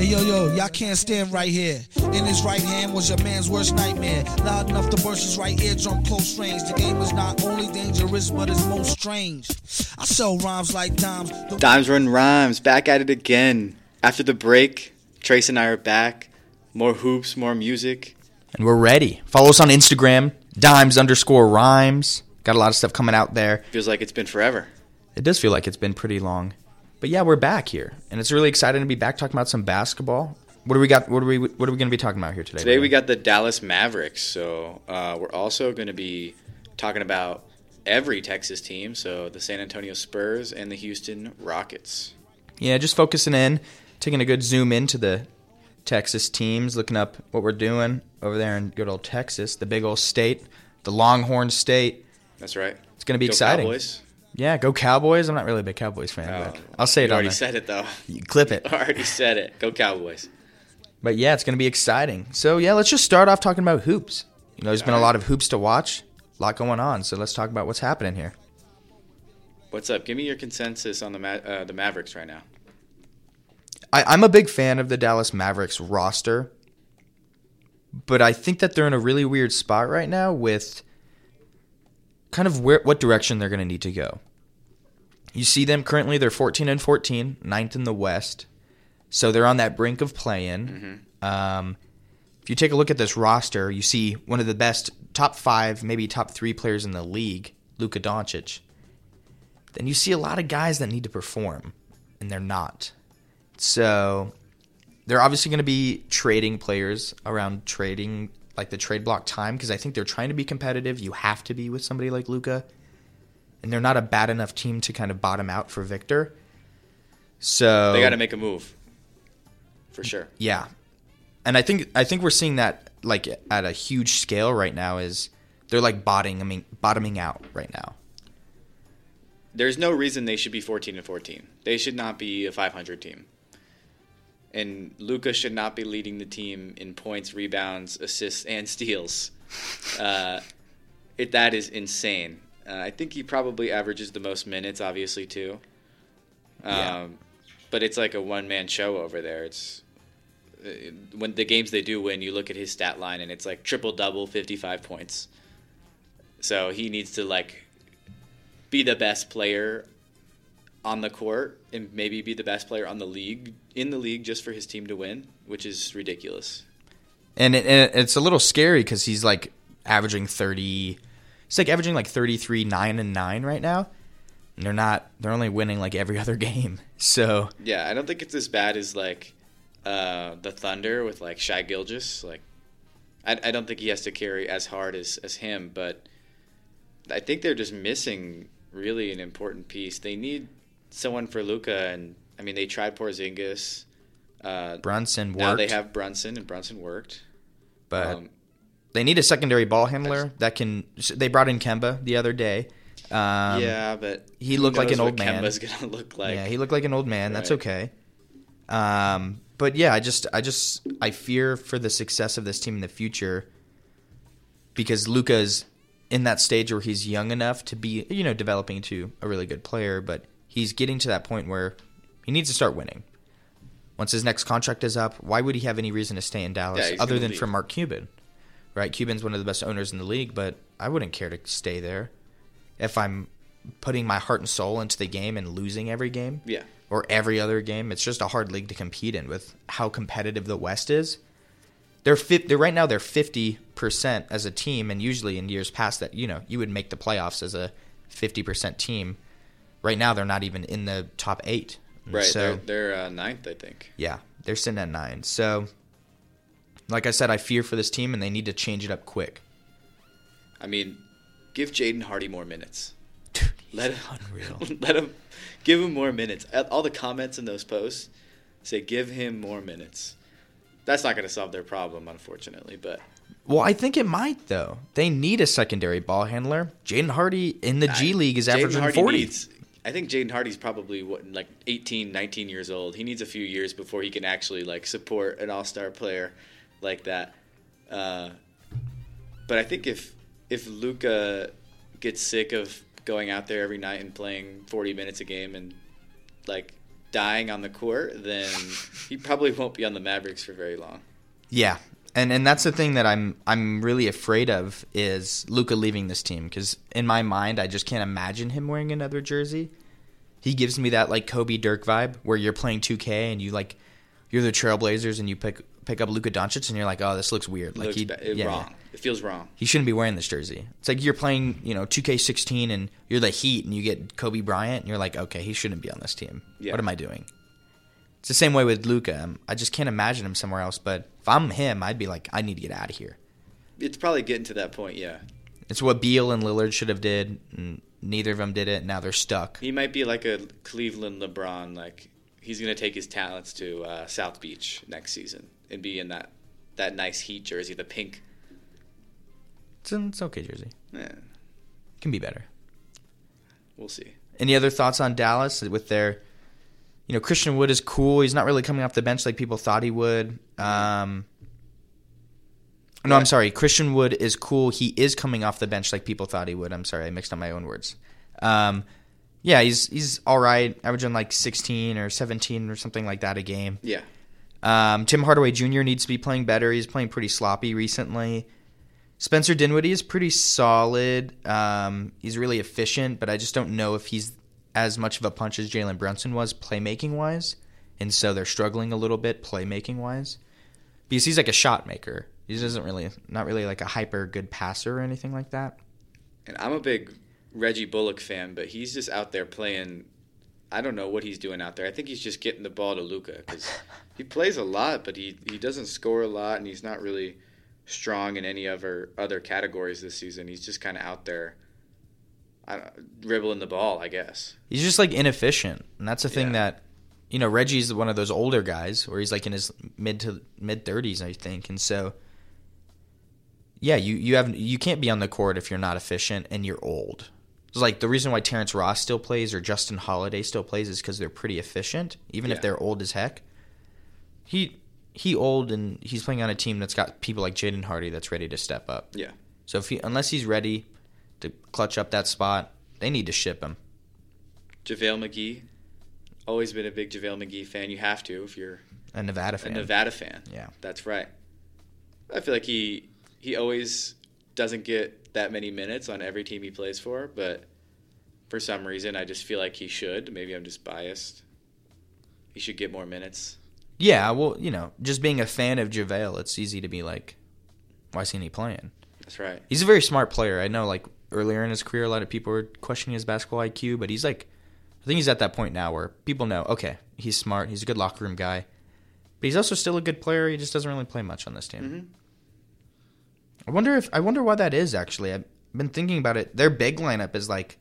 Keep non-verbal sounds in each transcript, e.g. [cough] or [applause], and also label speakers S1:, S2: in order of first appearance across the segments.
S1: Hey yo yo, y'all can't stand right here. In his right hand was your man's worst nightmare. Loud enough to burst his right eardrum close range. The game is not only dangerous, but it's most strange. I sell rhymes like dimes. The-
S2: Dimes Run Rhymes, back at it again. After the break, Trace and I are back. More hoops, more music.
S3: And we're ready. Follow us on Instagram, dimes underscore rhymes. Got a lot of stuff coming out there.
S2: Feels like it's been forever.
S3: It does feel like it's been pretty long. But yeah, we're back here. And it's really exciting to be back talking about some basketball. What do we got? What are we what are we going to be talking about here today?
S2: Today we got the Dallas Mavericks, so uh, we're also going to be talking about every Texas team, so the San Antonio Spurs and the Houston Rockets.
S3: Yeah, just focusing in, taking a good zoom into the Texas teams, looking up what we're doing over there in good old Texas, the big old state, the Longhorn State.
S2: That's right.
S3: It's going to be
S2: Go
S3: exciting.
S2: Cowboys.
S3: Yeah, go Cowboys. I'm not really a big Cowboys fan,
S2: Oh,
S3: but I'll say it
S2: you already said it though.
S3: You clip it. [laughs]
S2: already said it. Go Cowboys.
S3: But yeah, it's going to be exciting. So yeah, let's just start off talking about hoops. You know, there's been a lot of hoops to watch, a lot going on. So let's talk about what's happening here.
S2: What's up? Give me your consensus on the Ma- uh, the Mavericks right now.
S3: I, I'm a big fan of the Dallas Mavericks roster, but I think that they're in a really weird spot right now with kind of where what direction they're going to need to go. You see them currently; they're 14 and 14, ninth in the West, so they're on that brink of play-in. Um, if you take a look at this roster, you see one of the best top five, maybe top three players in the league, Luka Doncic. Then you see a lot of guys that need to perform, and they're not. So they're obviously going to be trading players around trading like the trade block time because I think they're trying to be competitive. You have to be with somebody like Luka, and they're not a bad enough team to kind of bottom out for Victor. So
S2: They got to make a move. For sure.
S3: yeah, and I think I think we're seeing that like at a huge scale right now. Is they're like bottoming I mean bottoming out right now.
S2: There's no reason they should be 14 and 14. They should not be a 500 team. And Luka should not be leading the team in points, rebounds, assists, and steals. [laughs] Uh, it, that is insane. Uh, I think he probably averages the most minutes, obviously, too. Um,
S3: Yeah.
S2: But it's like a one man show over there. It's uh, when the games they do win, you look at his stat line and it's like triple double, 55 points. So he needs to like be the best player on the court and maybe be the best player on the league in the league just for his team to win, which is ridiculous.
S3: and, it, and it's a little scary because he's like averaging 30 he's like averaging like 33 9 and 9 right now and they're not they're only winning like every [laughs] other game so
S2: Yeah, I don't think it's as bad as like uh, the Thunder with like Shai Gilgeous. Like, I, I don't think he has to carry as hard as as him, but I think they're just missing really an important piece. They need someone for Luka, and I mean they tried Porzingis. Uh,
S3: brunson worked
S2: now they have Brunson, and Brunson worked.
S3: but
S2: Um,
S3: they need a secondary ball handler that can they brought in kemba the other day um,
S2: yeah, but
S3: he looked like an old man.
S2: Kemba's gonna [laughs] look like.
S3: yeah he looked like an old man that's
S2: Right.
S3: okay um, but yeah i just i just i fear for the success of this team in the future because Luka's in that stage where he's young enough to be, you know, developing into a really good player, but he's getting to that point where he needs to start winning. Once his next contract is up, why would he have any reason to stay in Dallas
S2: Yeah,
S3: other than
S2: leave.
S3: for Mark Cuban? Right? Cuban's one of the best owners in the league, but I wouldn't care to stay there if I'm putting my heart and soul into the game and losing every game
S2: yeah.
S3: or every other game. It's just a hard league to compete in with how competitive the West is. They're fi- they're right now they're fifty percent as a team, and usually in years past that you know you would make the playoffs as a fifty percent team. Right now they're not even in the top eight.
S2: Right.
S3: So
S2: they're they're uh, ninth, I think.
S3: yeah, they're sitting at nine. So, like I said, I fear for this team, and they need to change it up quick.
S2: I mean, give Jaden Hardy more minutes.
S3: Dude,
S2: Let him,
S3: unreal. [laughs]
S2: let him, give him more minutes. All the comments in those posts say give him more minutes. That's not going to solve their problem, unfortunately. But
S3: Well, I think it might though. They need a secondary ball handler. Jaden Hardy in the G
S2: I-
S3: League is
S2: Jaden
S3: averaging
S2: Hardy
S3: forty.
S2: Needs, I think Jaden Hardy's probably what like 18, 19 years old. He needs a few years before he can actually like support an All Star player like that. Uh, but I think if if Luka gets sick of going out there every night and playing forty minutes a game and like dying on the court, then he probably won't be on the Mavericks for very long.
S3: Yeah, and and that's the thing that I'm I'm really afraid of is Luka leaving this team because in my mind I just can't imagine him wearing another jersey. He gives me that like Kobe Dirk vibe where you're playing 2K and you like you're the Trailblazers and you pick pick up Luka Doncic and you're like, oh, this looks weird. Like
S2: Looks
S3: he,
S2: ba-
S3: yeah,
S2: wrong. It feels wrong.
S3: he shouldn't be wearing this jersey. It's like you're playing, you know, 2K16 and you're the Heat and you get Kobe Bryant and you're like, okay, he shouldn't be on this team.
S2: Yeah.
S3: What am I doing? It's the same way with Luka. Um, I just can't imagine him somewhere else. But if I'm him, I'd be like, I need to get out of here.
S2: It's probably getting to that point. Yeah,
S3: It's what Beal and Lillard should have did. And neither of them did it. And now they're stuck.
S2: he might be like a Cleveland LeBron. Like he's gonna take his talents to uh, South Beach next season and be in that that nice Heat jersey, the pink.
S3: It's, an, it's okay, Jersey.
S2: Eh,
S3: Can be better.
S2: we'll see.
S3: Any other thoughts on Dallas with their, you know, Christian Wood is cool. He's not really coming off the bench like people thought he would. Um, no, I'm sorry. Christian Wood is cool. He is coming off the bench like people thought he would. I'm sorry, I mixed up my own words. Um, yeah, he's he's all right, averaging like 16 or 17 or something like that a game.
S2: Yeah,
S3: Um, Tim Hardaway Jr. needs to be playing better. He's playing pretty sloppy recently. Spencer Dinwiddie is pretty solid. Um, he's really efficient, but I just don't know if he's as much of a punch as Jalen Brunson was playmaking wise, and so they're struggling a little bit playmaking wise. Because he's like a shot maker. He doesn't really, not really like a hyper good passer or anything like that.
S2: and I'm a big Reggie Bullock fan, but he's just out there playing. I don't know what he's doing out there. I think he's just getting the ball to Luka because [laughs] he plays a lot, but he he doesn't score a lot, and he's not really strong in any other other categories this season. He's just kind of out there, dribbling the ball, I guess.
S3: He's just like inefficient, and that's the thing
S2: Yeah.
S3: that you know Reggie's one of those older guys where he's like in his mid to mid thirties, I think, and so yeah, you you have you can't be on the court if you're not efficient and you're old. It's like the reason why Terrence Ross still plays or Justin Holiday still plays is because they're pretty efficient, even if they're old as heck. He he old and he's playing on a team that's got people like Jaden Hardy that's ready to step up.
S2: Yeah.
S3: So if he unless he's ready to clutch up that spot, they need to ship him.
S2: JaVale McGee, always been a big JaVale McGee fan. You have to if you're
S3: A Nevada fan. a.
S2: Nevada fan.
S3: Yeah.
S2: That's right. I feel like he he always doesn't get that many minutes on every team he plays for, but for some reason I just feel like he should. Maybe I'm just biased. He should get more minutes.
S3: Yeah, well, you know, just being a fan of JaVale, it's easy to be like, why isn't he playing?
S2: That's right.
S3: He's a very smart player. I know, like, earlier in his career, a lot of people were questioning his basketball IQ, but he's like, I think he's at that point now where people know, okay, he's smart, he's a good locker room guy, but he's also still a good player. He just doesn't really play much on this team.
S2: Mhm.
S3: I wonder if, I wonder why that is, actually. I've been thinking about it. Their big lineup is like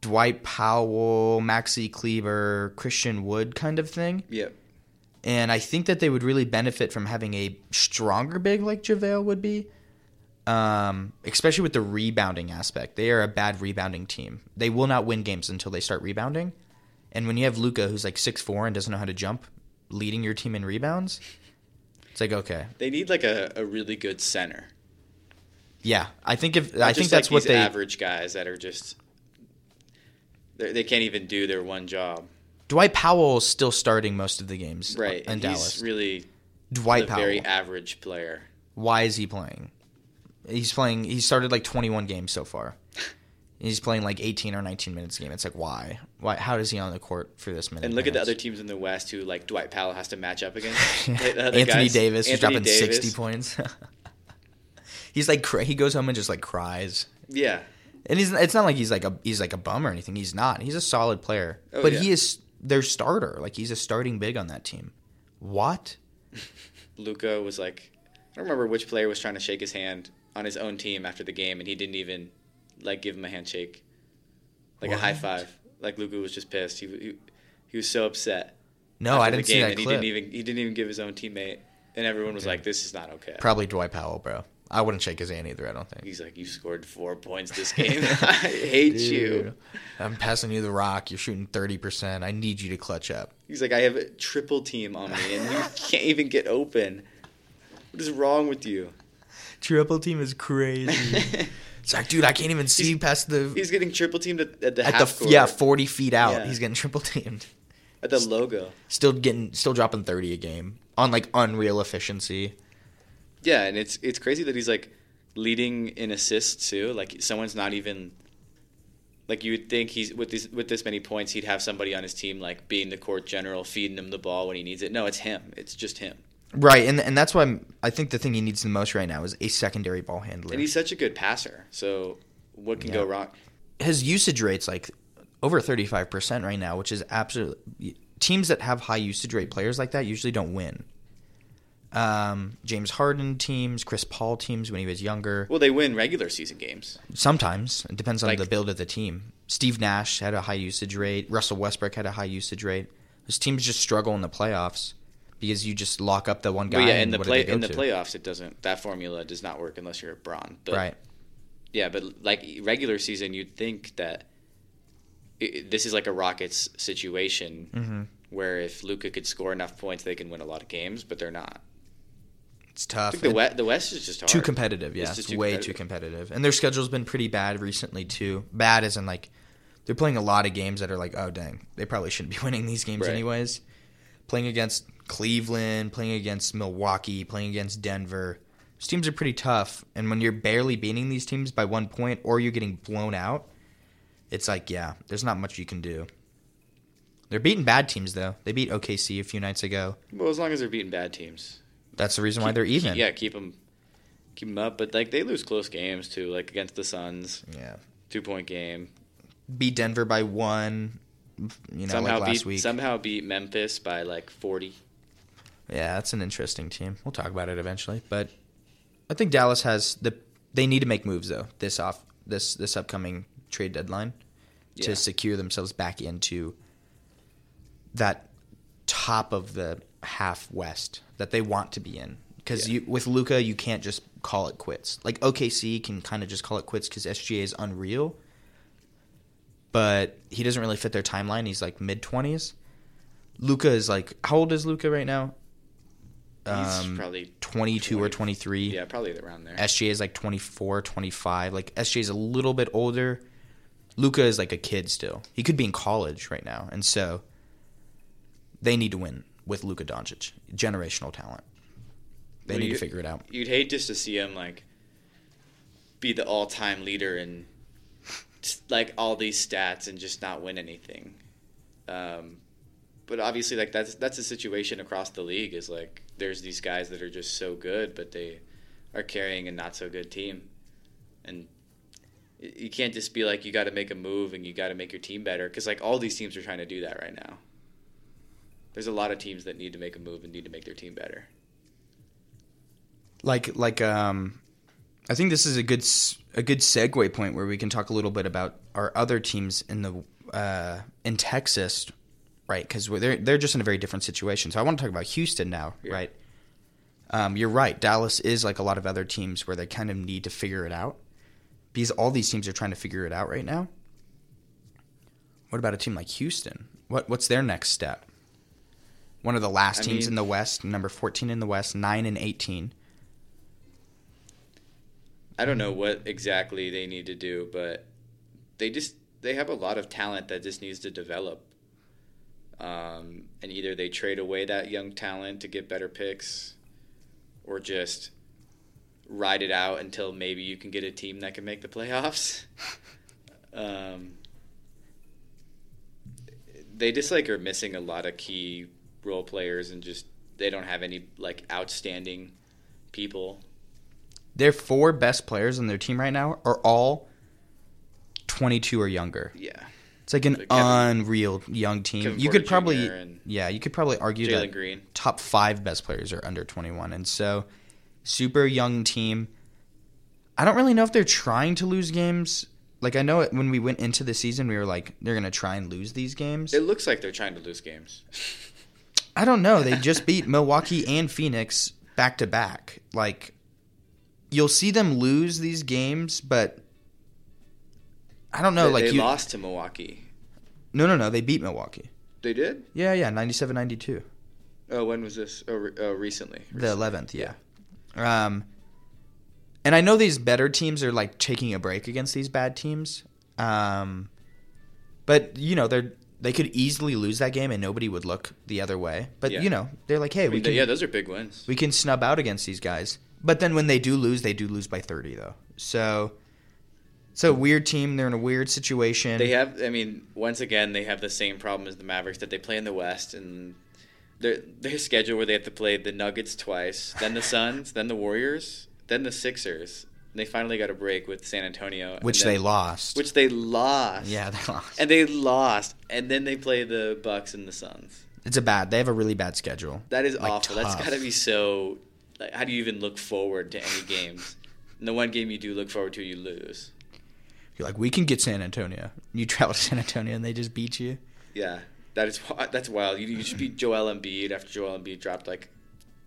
S3: Dwight Powell, Maxi Kleber, Christian Wood kind of thing.
S2: Yep.
S3: And I think that they would really benefit from having a stronger big like JaVale would be. Um, especially with the rebounding aspect. They are a bad rebounding team. They will not win games until they start rebounding. And when you have Luka who's like six four and doesn't know how to jump, leading your team in rebounds, it's like okay.
S2: They need like a, a really good center.
S3: Yeah. I think if I think
S2: just
S3: that's
S2: like
S3: what
S2: these
S3: they
S2: average guys that are just they can't even do their one job.
S3: Dwight Powell is still starting most of the games
S2: Right.
S3: in
S2: and
S3: Dallas.
S2: He's really
S3: Dwight
S2: a
S3: Powell.
S2: very average player.
S3: Why is he playing? He's playing. He started like 21 games so far. He's playing like 18 or 19 minutes a game. It's like why? Why? How is he on the court for this many?
S2: And look at the other teams in the West who like Dwight Powell has to match up against. [laughs]
S3: Anthony
S2: guys-
S3: Davis is
S2: Anthony
S3: dropping
S2: Davis.
S3: 60 points. [laughs] he's like he goes home and just like cries.
S2: Yeah.
S3: And he's it's not like he's like a he's like a bum or anything. He's not. He's a solid player.
S2: Oh,
S3: but
S2: yeah.
S3: he is their starter. Like he's a starting big on that team. What? [laughs]
S2: Luka was like, I don't remember which player was trying to shake his hand on his own team after the game, and he didn't even like give him a handshake, like a high five. Like Luka was just pissed. He he, he was so upset.
S3: No, I didn't see that
S2: and
S3: clip.
S2: he didn't even he didn't even give his own teammate, and everyone was like, "This is not okay."
S3: Probably Dwight Powell, bro. I wouldn't shake his hand either. I don't think.
S2: He's like, "You scored four points this game. [laughs] I hate you."
S3: I'm passing you the rock. You're shooting 30%. I need you to clutch up.
S2: He's like, "I have a triple team on me, and you can't even get open. What is wrong with you?"
S3: Triple team is crazy. [laughs] it's like, dude, I can't even see past the
S2: He's getting triple teamed at, at the
S3: at
S2: half
S3: the yeah 40 feet out.
S2: Yeah.
S3: He's getting triple teamed.
S2: At the logo.
S3: Still getting, still dropping thirty a game on like unreal efficiency.
S2: Yeah, and it's it's crazy that he's like leading in assists too. Like someone's not even like you would think he's with this with this many points he'd have somebody on his team like being the court general, feeding him the ball when he needs it. No, it's him. It's just him.
S3: Right, and and that's why I'm, I think the thing he needs the most right now is a secondary ball handler.
S2: And he's such a good passer. So what can
S3: Yeah.
S2: go wrong?
S3: his usage rate's like over 35% right now, which is absolutely teams that have high usage rate players like that usually don't win. Um, James Harden teams, Chris Paul teams when he was younger.
S2: Well, they win regular season games.
S3: Sometimes it depends on
S2: Like-
S3: the build of the team. Steve Nash had a high usage rate. Russell Westbrook had a high usage rate. Those teams just struggle in the playoffs because you just lock up the one guy.
S2: Yeah, in the play in the
S3: to?
S2: playoffs, it doesn't. That formula does not work unless you're a Braun. But,
S3: right?
S2: Yeah, but like regular season, you'd think that i this is like a Rockets situation
S3: Mm-hmm.
S2: where if Luka could score enough points, they can win a lot of games. But they're not.
S3: It's
S2: I
S3: tough.
S2: think the West, the West is just hard.
S3: too competitive. Yeah,
S2: It's
S3: it's,
S2: too
S3: way
S2: competitive.
S3: too competitive. And their schedule's been pretty bad recently too. Bad as in like they're playing a lot of games that are like, oh dang, they probably shouldn't be [laughs] winning these games
S2: Right.
S3: anyways. Playing against Cleveland, playing against Milwaukee, playing against Denver. These teams are pretty tough, and when you're barely beating these teams by one point or you're getting blown out, it's like, yeah, there's not much you can do. They're beating bad teams though. They beat OKC a few nights ago.
S2: Well, as long as they're beating bad teams.
S3: That's the reason why they're even.
S2: Yeah, keep them, keep them up. But like they lose close games too, like against the Suns,
S3: yeah.
S2: two point game.
S3: beat Denver by one. You know,
S2: somehow
S3: like last
S2: beat
S3: week.
S2: somehow beat Memphis by like forty.
S3: Yeah, that's an interesting team. We'll talk about it eventually, but I think Dallas has the. They need to make moves though this off this this upcoming trade deadline
S2: Yeah.
S3: to secure themselves back into that top of the half West that they want to be in. Because
S2: Yeah.
S3: with Luka, you can't just call it quits. Like OKC can kind of just call it quits because SGA is unreal, but he doesn't really fit their timeline. He's like mid twenties. Luka is like how old is Luka right now?
S2: He's
S3: Um,
S2: probably
S3: 22 or 23.
S2: yeah, probably around there.
S3: SGA is like 24, 25. Like SGA is a little bit older. Luka is like a kid still. He could be in college right now, and so they need to win with Luka Doncic, generational talent. They
S2: Well,
S3: need
S2: you-
S3: to figure it out.
S2: You'd hate just to see him like be the all-time leader in like all these stats and just not win anything. Um, but obviously, like that's that's a situation across the league. Is like there's these guys that are just so good, but they are carrying a not so good team, and you can't just be like you got to make a move and you got to make your team better because like all these teams are trying to do that right now. There's a lot of teams that need to make a move and need to make their team better.
S3: Like like um, I think this is a good a good segue point where we can talk a little bit about our other teams in the uh, in Texas, right? Because they're they're just in a very different situation. So I want to talk about Houston now,
S2: Yeah.
S3: right? Um, you're right. Dallas is like a lot of other teams where they kind of need to figure it out because all these teams are trying to figure it out right now. What about a team like Houston? What what's their next step? One of the last
S2: I
S3: teams
S2: mean-
S3: in the West, number 14 in the West, 9 and 18.
S2: I don't know what exactly they need to do, but they just they have a lot of talent that just needs to develop. Um, and either they trade away that young talent to get better picks, or just ride it out until maybe you can get a team that can make the playoffs. [laughs] um, they just like are missing a lot of key role players and just they don't have any like outstanding people.
S3: Their four best players on their team right now are all 22 or younger.
S2: Yeah.
S3: It's like an
S2: Kevin-
S3: unreal young team.
S2: Kevin
S3: you
S2: Porter
S3: could probably, yeah, you could probably argue
S2: Jalen
S3: that
S2: Green.
S3: top five best players are under 21, and so super young team. I don't really know if they're trying to lose games. Like I know it, when we went into the season, we were like, they're gonna try and lose these games.
S2: It looks like they're trying to lose games.
S3: I don't know. They just [laughs] beat Milwaukee and Phoenix back to back. Like you'll see them lose these games, but I don't know.
S2: they,
S3: like
S2: they
S3: you,
S2: lost to Milwaukee.
S3: no, no, no. They beat Milwaukee.
S2: They did.
S3: Yeah, yeah, 97-92.
S2: Oh, when was this? Oh, re- oh recently.
S3: The eleventh, yeah. Um, and I know these better teams are like taking a break against these bad teams. Um, but you know they're They could easily lose that game and nobody would look the other way. But
S2: Yeah.
S3: you know, they're like, hey,
S2: I
S3: we can
S2: yeah, those are big wins.
S3: we can snub out against these guys. But then when they do lose, they do lose by 30 though. So it's a weird team. They're in a weird situation.
S2: They have, I mean, once again, they have the same problem as the Mavericks that they play in the West, and their their schedule where they have to play the Nuggets twice, then the Suns, then the Warriors, then the Sixers. And they finally got a break with San Antonio,
S3: which
S2: then-
S3: they lost.
S2: which they lost.
S3: yeah, they lost.
S2: and they lost, and then they play the Bucks and the Suns.
S3: it's a bad. They have a really bad schedule.
S2: That is
S3: Like,
S2: awful. That's got to be so. Like, how do you even look forward to any games? And the one game you do look forward to, you lose.
S3: You're like, we can get San Antonio. You travel to San Antonio and they just beat you.
S2: Yeah, that is that's wild. You, you just beat Joel Embiid after Joel Embiid dropped like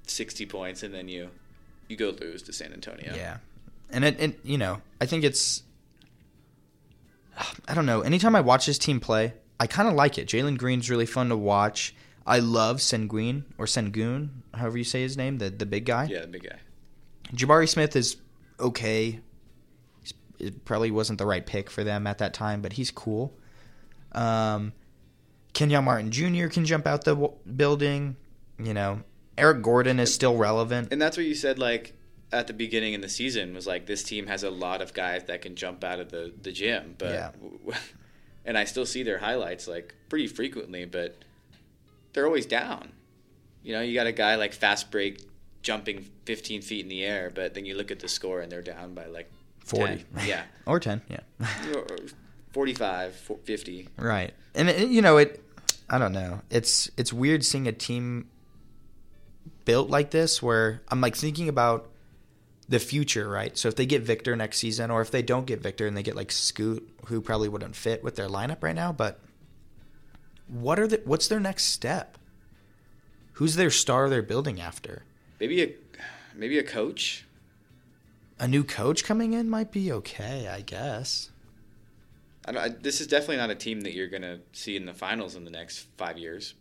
S2: sixty points, and then you you go lose to San Antonio.
S3: Yeah. And it, it, you know, I think it's, I don't know. Anytime I watch this team play, I kind of like it. Jalen Green's really fun to watch. I love Sengun or Sengun, however you say his name, the the big guy.
S2: yeah, the big guy.
S3: Jabari Smith is okay. He's, it probably wasn't the right pick for them at that time, but he's cool. Um, Kenyon Martin Jr. can jump out the w- building. You know, Eric Gordon is still relevant.
S2: And that's what you said like at the beginning in the season was like this team has a lot of guys that can jump out of the the gym, but
S3: Yeah. [laughs]
S2: and I still see their highlights like pretty frequently, but they're always down. You know, you got a guy like fast break jumping 15 feet in the air, but then you look at the score and they're down by like
S3: 40.
S2: 10. [laughs] Yeah.
S3: or 10, yeah.
S2: 45, 50.
S3: Right. And it, you know it I don't know. It's it's weird seeing a team built like this where I'm like thinking about the future, right? So if they get Victor next season or if they don't get Victor and they get like Scoot who probably wouldn't fit with their lineup right now, but what are the what's their next step? Who's their star they're building after?
S2: Maybe a maybe a coach.
S3: A new coach coming in might be okay, I guess.
S2: I don't, I, this is definitely not a team that you're gonna see in the finals in the next five years.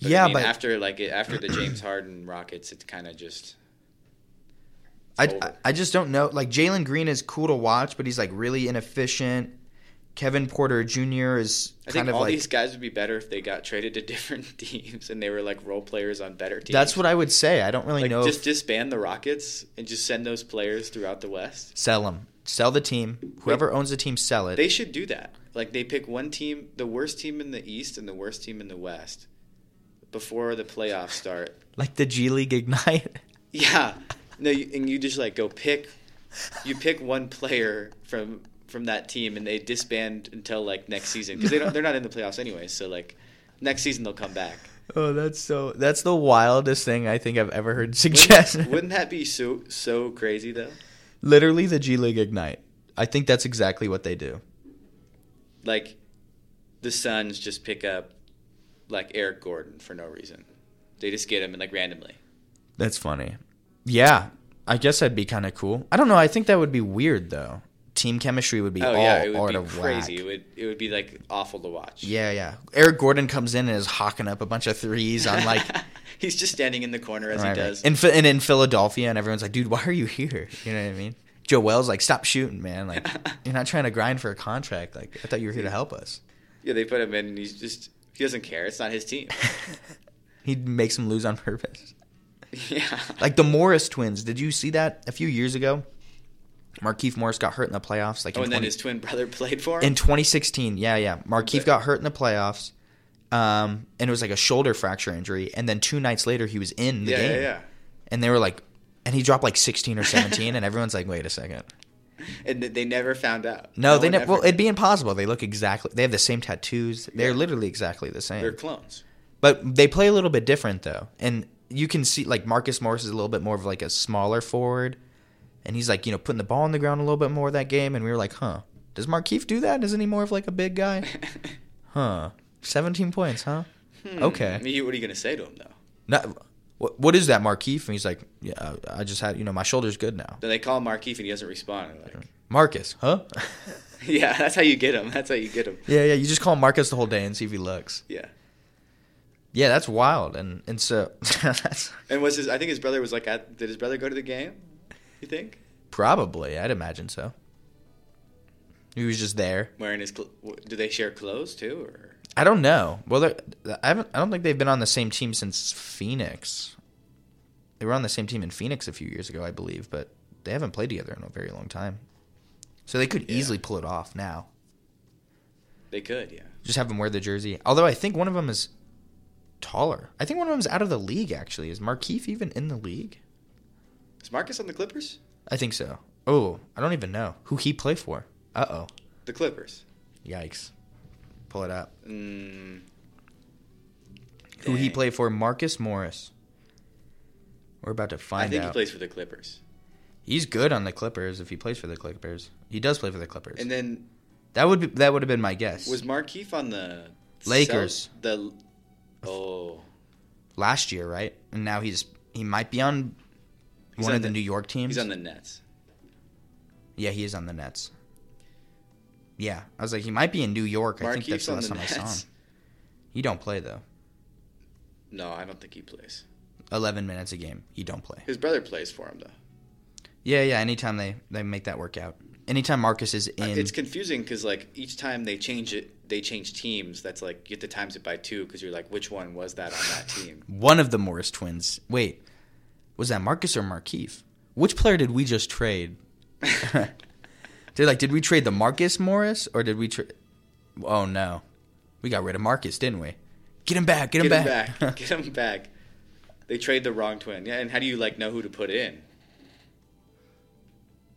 S2: But
S3: yeah,
S2: I mean,
S3: but
S2: after like after the James Harden Rockets, it's kind of just
S3: I,
S2: over.
S3: I- I just don't know. Like Jalen Green is cool to watch, but he's like really inefficient. Kevin Porter Jr. is
S2: I think all
S3: like
S2: these guys would be better if they got traded to [laughs] different teams and they were like role players on better teams.
S3: that's what I would say. I don't really
S2: like
S3: know.
S2: just
S3: if,
S2: disband the Rockets and just send those players throughout the West.
S3: sell them, sell the team. Whoever owns the team, sell it.
S2: They should do that. Like they pick one team, the worst team in the East and the worst team in the West, before the playoffs start. [laughs]
S3: like the G League Ignite. [laughs]
S2: Yeah, no, you, and you just like go pick, you pick one player from from that team, and they disband until like next season because they don't they're not in the playoffs anyway. So like next season they'll come back.
S3: oh, that's so. That's the wildest thing I think I've ever heard suggested.
S2: Wouldn't, [laughs] wouldn't that be so so crazy though?
S3: Literally the G League Ignite. I think that's exactly what they do.
S2: Like the Suns just pick up like Eric Gordon for no reason. They just get him and like randomly.
S3: That's funny. Yeah, I guess that'd be kind of cool. I don't know. I think that would be weird though. Team chemistry would be
S2: Oh
S3: all
S2: yeah, it
S3: out
S2: would be
S3: of
S2: crazy.
S3: whack.
S2: It would it would be like awful to watch.
S3: Yeah, yeah. Eric Gordon comes in and is hawking up a bunch of threes on like [laughs]
S2: he's just standing in the corner as
S3: Right,
S2: he
S3: right.
S2: does.
S3: In, Phi- and in Philadelphia, and everyone's like, dude, why are you here? You know what I mean? Joel's like, stop shooting, man. Like, [laughs] you're not trying to grind for a contract. Like, I thought you were here to help us.
S2: yeah, they put him in, and he's just he doesn't care. It's not his team. [laughs]
S3: he makes them lose on purpose.
S2: yeah,
S3: Like the Morris twins. Did you see that a few years ago? Markieff Morris got hurt in the playoffs. Like
S2: Oh,
S3: in,
S2: and then his twin brother played for him.
S3: in 2016. Yeah, yeah. Markieff
S2: Okay.
S3: got hurt in the playoffs. Um, and it was like a shoulder fracture injury. And then two nights later, he was in the
S2: yeah,
S3: game.
S2: yeah, yeah.
S3: And they were like, and he dropped like 16 or 17. and everyone's like, wait a second. [laughs]
S2: And they never found out.
S3: No, they
S2: one
S3: never.
S2: ever-
S3: Well, it'd be impossible. They look exactly. They have the same tattoos. They're
S2: Yeah.
S3: literally exactly the same.
S2: they're clones.
S3: but they play a little bit different though, and you can see like Marcus Morris is a little bit more of like a smaller forward, and he's like you know putting the ball on the ground a little bit more that game, and we were like, huh, does Markieff do that? Isn't he more of like a big guy? [laughs] huh, seventeen points, huh?
S2: Hmm.
S3: Okay.
S2: I mean, what are you gonna say to him though?
S3: No, what, what is that, Markieff? And he's like, yeah, I just had you know my shoulder's good now.
S2: Then they call him Markieff and he doesn't respond. Like,
S3: Marcus, huh? [laughs]
S2: yeah, that's how you get him. That's how you get him.
S3: yeah, yeah. You just call him Marcus the whole day and see if he looks.
S2: Yeah.
S3: Yeah, that's wild, and and so [laughs] that's
S2: And was his? I think his brother was like, at, did his brother go to the game? You think?
S3: probably I'd imagine so. He was just there.
S2: Wearing his. Cl- do they share clothes too, or
S3: I don't know. Well, I haven't. I don't think they've been on the same team since Phoenix. They were on the same team in Phoenix a few years ago, I believe, but they haven't played together in a very long time. So they could
S2: Yeah.
S3: easily pull it off now.
S2: they could? Yeah.
S3: Just have them wear the jersey. Although I think one of them is taller. I think one of them is out of the league. Actually, is Markieff even in the league?
S2: Is Marcus on the Clippers?
S3: I think so. Oh, I don't even know who he play for. Uh oh.
S2: The Clippers.
S3: Yikes. Pull it up.
S2: Mm,
S3: Who he play for? Marcus Morris. We're about to find out.
S2: I think
S3: out.
S2: he plays for the Clippers.
S3: He's good on the Clippers if he plays for the Clippers. He does play for the Clippers.
S2: And then
S3: that would be that would have been my guess.
S2: was Markieff on the
S3: Lakers.
S2: Cel- the oh,
S3: last year, right? And now he's he might be on
S2: He's
S3: one
S2: on
S3: of the,
S2: the-
S3: New York teams.
S2: he's on the Nets.
S3: yeah, he is on the Nets. Yeah, I was like, he might be in New York. I think that's the
S2: on
S3: last
S2: the
S3: time I saw him. He don't play though.
S2: No, I don't think he plays.
S3: Eleven minutes a game. He don't play.
S2: His brother plays for him though.
S3: Yeah, yeah. Anytime they they make that work out. Anytime Marcus is uh, in,
S2: It's confusing because like each time they change it, they change teams. That's like you have to times it by two because you're like, which one was that on that team?
S3: one of the Morris twins. Wait, was that Marcus or Markieff? Which player did we just trade? [laughs] They're like, did we trade the Marcus Morris or did we trade? Oh no, we got rid of Marcus, didn't we? Get him back! Get him
S2: Get
S3: back!
S2: him back. [laughs] Get him back. They trade the wrong twin. Yeah, and how do you like know who to put in?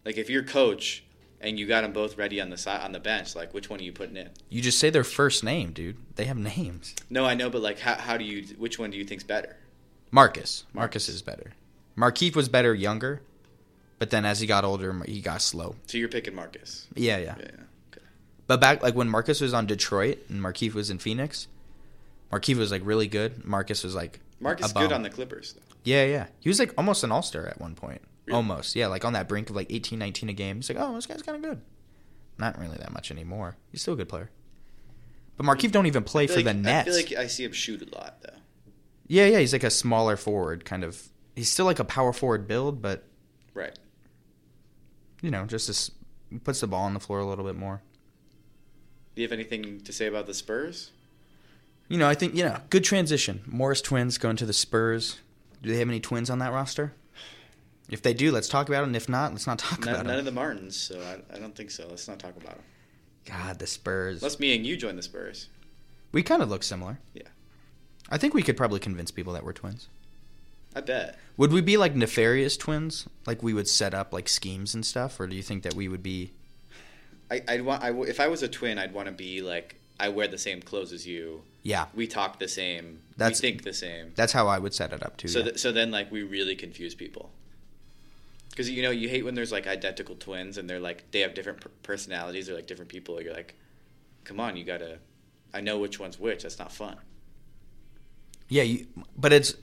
S2: Like if you're coach and you got them both ready on the side on the bench, like which one are you putting in?
S3: you just say their first name, dude. They have names.
S2: No, I know, but like how how do you which one do you think's better?
S3: Marcus. Marcus is better. Markieff was better younger, but then as he got older, he got slow.
S2: So you're picking Marcus.
S3: Yeah, yeah.
S2: Yeah. Okay.
S3: But back like when Marcus was on Detroit and Markieff was in Phoenix, Markieff was like really good. Marcus was like
S2: Marcus good on the Clippers though.
S3: Yeah, yeah. He was like almost an all star at one point.
S2: Really?
S3: Almost. Yeah, like on that brink of like 18, 19 a game. He's like, oh, this guy's kind of good. Not really that much anymore. He's still a good player. But Markieff don't even play for
S2: feel
S3: the
S2: like,
S3: Nets.
S2: I feel like I see him shoot a lot though.
S3: yeah, yeah. He's like a smaller forward, kind of. He's still like a power forward build, but
S2: Right.
S3: you know, just as puts the ball on the floor a little bit more.
S2: Do you have anything to say about the Spurs?
S3: You know, I think you know, good transition. Morris twins going to the Spurs. Do they have any twins on that roster? If they do, let's talk about it. And if not, let's not talk
S2: None,
S3: about
S2: none
S3: it.
S2: None of the Martins, so I, I don't think so. Let's not talk about them.
S3: God, the Spurs.
S2: Unless me and you join the Spurs.
S3: We kind of look similar.
S2: Yeah.
S3: I think we could probably convince people that we're twins.
S2: I bet.
S3: Would we be like nefarious twins? Like we would set up like schemes and stuff, or do you think that we would be?
S2: I, I'd want. I, w- if I was a twin, I'd want to be like I wear the same clothes as you.
S3: Yeah,
S2: We talk the same.
S3: That's-
S2: we think the same.
S3: that's how I would set it up too.
S2: So
S3: yeah.
S2: th- so then like we really confuse people. Because you know you hate when there's like identical twins and they're like they have different per- personalities. They're like different people. You're like, come on, you gotta. I know which one's which. That's not fun.
S3: yeah, you, but it's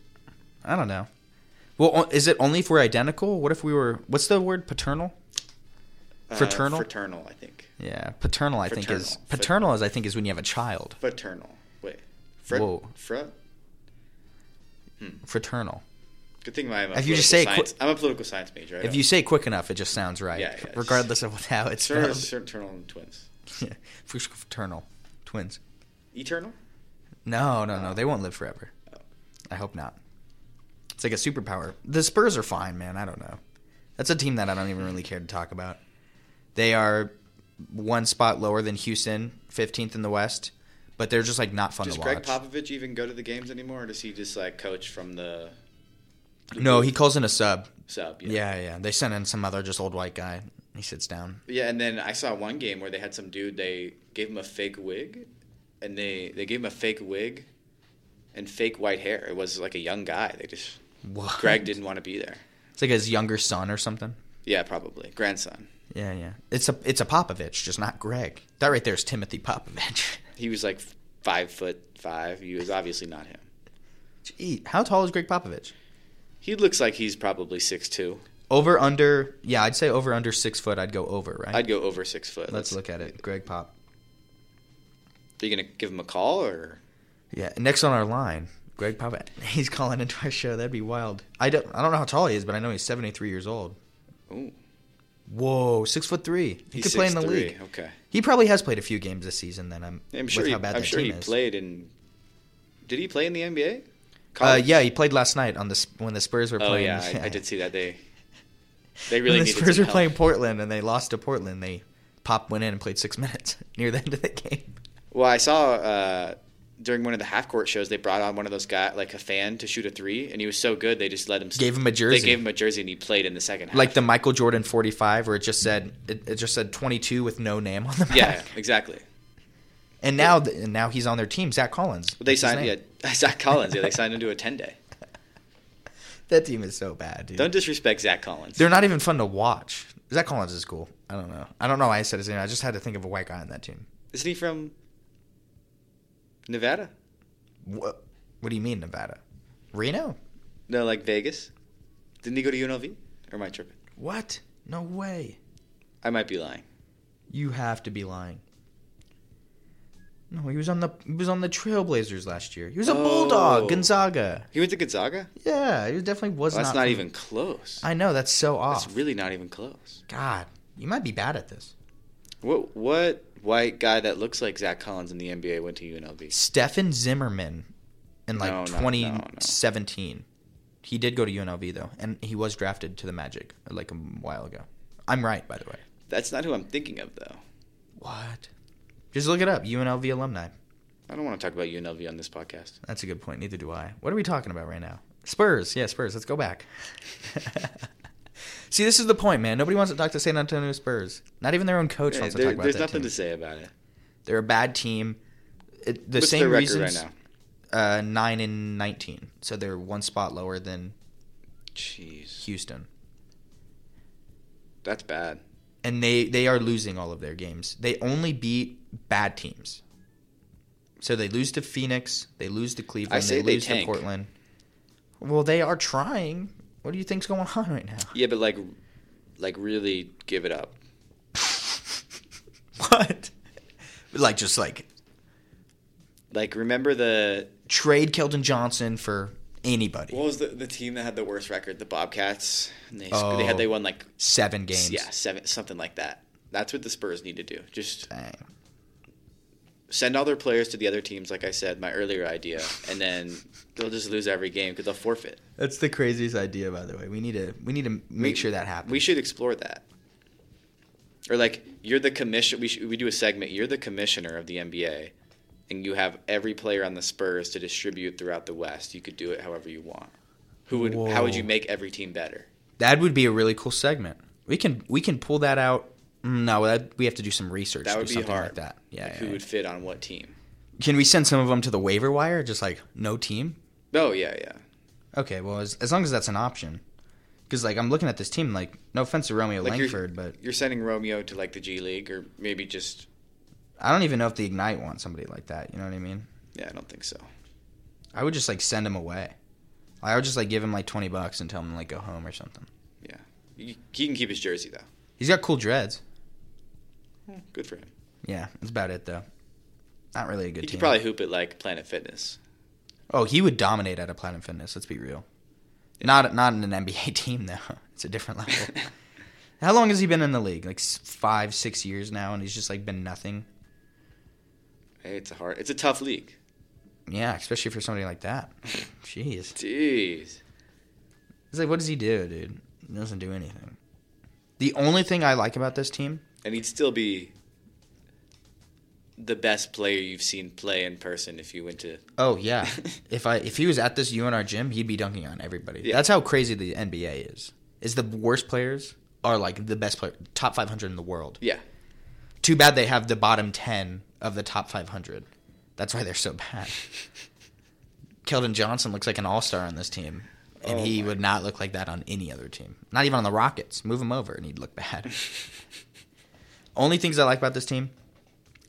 S3: I don't know. Well, is it only if we're identical? What if we were? What's the word? Paternal?
S2: Uh,
S3: Fraternal?
S2: fraternal, I think.
S3: Yeah, paternal. I think is
S2: Fraternal.
S3: paternal is I think is when you have a child.
S2: Fraternal. Wait. Fr-
S3: Whoa.
S2: Fr-
S3: Fraternal.
S2: Good thing I'm a
S3: If you just say
S2: science. I'm a political science major. I
S3: If you say quick enough, it just sounds right,
S2: Yeah, yeah,
S3: regardless of how it's spelled.
S2: fraternal twins. [laughs]
S3: Yeah, fraternal twins.
S2: Eternal.
S3: No, no, no. They won't live forever. I hope not. It's like a superpower. The Spurs are fine, man. I don't know. That's a team that I don't even really care to talk about. They are one spot lower than Houston, 15th in the West, but they're just like not fun
S2: Does
S3: to
S2: Greg
S3: watch.
S2: Does Gregg Popovich even go to the games anymore, or does he just like coach from the
S3: no, he calls in a sub.
S2: sub?
S3: Yeah, yeah. They send in some other just old white guy. He sits down.
S2: Yeah, and then I saw one game where they had some dude. They gave him a fake wig, and they they gave him a fake wig, and fake white hair. It was like a young guy. They just
S3: What?
S2: Greg didn't want to be there.
S3: It's like his younger son or something.
S2: Yeah, probably grandson.
S3: Yeah, yeah. It's a it's a Popovich, just not Greg. That right there is Timothy Popovich. [laughs]
S2: He was like five foot five. He was obviously not him.
S3: Gee, how tall is Gregg Popovich?
S2: He looks like he's probably six two.
S3: Over under, yeah, I'd say over under six foot. I'd go over, right?
S2: I'd go over six foot.
S3: Let's look at it. Greg Pop.
S2: Are you gonna give him a call or?
S3: Yeah, next on our line, Greg Pop. [laughs] He's calling into our show. That'd be wild. I don't, I don't know how tall he is, but I know he's seventy three years old.
S2: Ooh,
S3: Whoa, six foot three. He
S2: He's
S3: could play in the
S2: 6'3".
S3: league.
S2: Okay.
S3: He probably has played a few games this season. Then I'm,
S2: I'm sure.
S3: with
S2: He,
S3: how bad
S2: I'm
S3: that
S2: sure he
S3: team is.
S2: played in. Did he play in the NBA?
S3: Uh, yeah, he played last night on the when the Spurs were
S2: Oh
S3: playing.
S2: yeah, I, I did see that. They. They really [laughs]
S3: when the Spurs were
S2: help.
S3: playing Portland and they lost to Portland. They Pop went in and played six [laughs] minutes near the end of the game.
S2: Well, I saw uh, during one of the half court shows they brought on one of those guys, like a fan, to shoot a three, and he was so good they just let him.
S3: Gave him a jersey.
S2: They gave him a jersey, and he played in the second half.
S3: Like the Michael Jordan 45, where it just said it, it just said 22 with no name on the back.
S2: yeah, exactly.
S3: And now, th- and now he's on their team. Zach Collins.
S2: But they signed yeah [laughs] Zach Collins. Yeah, they signed him to a ten day. [laughs]
S3: That team is so bad, dude.
S2: Don't disrespect Zach Collins.
S3: They're not even fun to watch. Zach Collins is cool. I don't know. I don't know why I said his name. I just had to think of a white guy on that team.
S2: Isn't he from Nevada?
S3: What? What do you mean Nevada? Reno?
S2: No, like Vegas. Didn't he go to UNLV? Or am I tripping?
S3: What? No way.
S2: I might be lying.
S3: You have to be lying. No, he was on the he was on the Trailblazers last year. He was a
S2: Oh.
S3: bulldog, Gonzaga.
S2: He went to Gonzaga.
S3: Yeah, he definitely was
S2: Well, that's
S3: not.
S2: not even close.
S3: I know that's so off.
S2: That's really not even close.
S3: God, you might be bad at this.
S2: What what white guy that looks like Zach Collins in the NBA went to UNLV?
S3: Stephen Zimmerman in like
S2: No, no, no, no.
S3: 2017. He did go to UNLV though, and he was drafted to the Magic like a while ago. I'm right, by the way.
S2: That's not who I'm thinking of, though.
S3: What? Just look it up. UNLV alumni.
S2: I don't want to talk about UNLV on this podcast.
S3: That's a good point. Neither do I. What are we talking about right now? Spurs. Yeah, Spurs. Let's go back. [laughs] See, this is the point, man. Nobody wants to talk to San Antonio Spurs. Not even their own coach
S2: Yeah,
S3: wants to talk about
S2: there's nothing
S3: team.
S2: to say about it.
S3: They're a bad team. It, the
S2: What's
S3: same reasons.
S2: right now?
S3: Uh, nine and nineteen, so they're one spot lower than
S2: Jeez,
S3: Houston,
S2: that's bad.
S3: and they they are losing all of their games. They only beat bad teams. So they lose to Phoenix, they lose to Cleveland,
S2: say
S3: they
S2: they
S3: lose to
S2: tank.
S3: Portland. Well, they are trying. What do you think's going on right now?
S2: Yeah, but like, like really give it up. [laughs]
S3: What? Like just like
S2: Like, remember the
S3: trade Keldon Johnson for anybody.
S2: what was the the team that had the worst record? The Bobcats. And they they
S3: Oh.
S2: had they won like
S3: Seven games.
S2: yeah seven something like that. That's what the Spurs need to do. Just
S3: Dang.
S2: Send all their players to the other teams, like I said, my earlier idea, and then they'll just lose every game because they'll forfeit.
S3: That's the craziest idea, by the way. We need to we need to make
S2: We-
S3: sure that happens.
S2: We should explore that. Or like you're the commission. We should, we do a segment. You're the commissioner of the NBA, and you have every player on the Spurs to distribute throughout the West. You could do it however you want. Who would? How would you make every team better?
S3: That would be a really cool segment. We can we can pull that out. No, that, we have to do some research.
S2: That would be
S3: something
S2: hard.
S3: like that. Yeah.
S2: Like
S3: yeah,
S2: who
S3: yeah.
S2: would fit on what team?
S3: Can we send some of them to the waiver wire? Just like no team.
S2: Oh yeah, yeah.
S3: Okay. Well, as, as long as that's an option. Because like I'm looking at this team, like no offense to Romeo
S2: Like you're-
S3: Langford, but
S2: You're sending Romeo to like the G League, or maybe just
S3: I don't even know if the Ignite wants somebody like that. You know what I mean?
S2: yeah. I don't think so.
S3: I would just like send him away. I would just like give him like twenty bucks and tell him like go home or something.
S2: Yeah, he can keep his jersey though.
S3: He's got cool dreads.
S2: Good for him.
S3: Yeah, that's about it though. Not really a good
S2: He
S3: team.
S2: could probably hoop at like Planet Fitness.
S3: Oh, he would dominate at a Planet Fitness. Let's be real. Not not in an NBA [laughs] team though. It's a different level. [laughs] How long has he been in the league? Like five, six years now, and he's just like been nothing.
S2: Hey, it's a hard. It's a tough league.
S3: Yeah, especially for somebody like that. [laughs] Jeez.
S2: Jeez.
S3: It's like, what does he do, dude? He doesn't do anything. The only thing I like about this team,
S2: And he'd still be the best player you've seen play in person if you went to.
S3: oh yeah, [laughs] if I if he was at this UNR gym, he'd be dunking on everybody.
S2: Yeah.
S3: That's how crazy the NBA is. Is the worst players are like the best player, top 500 in the world.
S2: Yeah.
S3: Too bad they have the bottom 10 of the top 500. That's why they're so bad. [laughs] Keldon Johnson looks like an all star on this team, and
S2: Oh
S3: he would not look like that on any other team. Not even on the Rockets. Move him over, and he'd look bad. [laughs] Only things I like about this team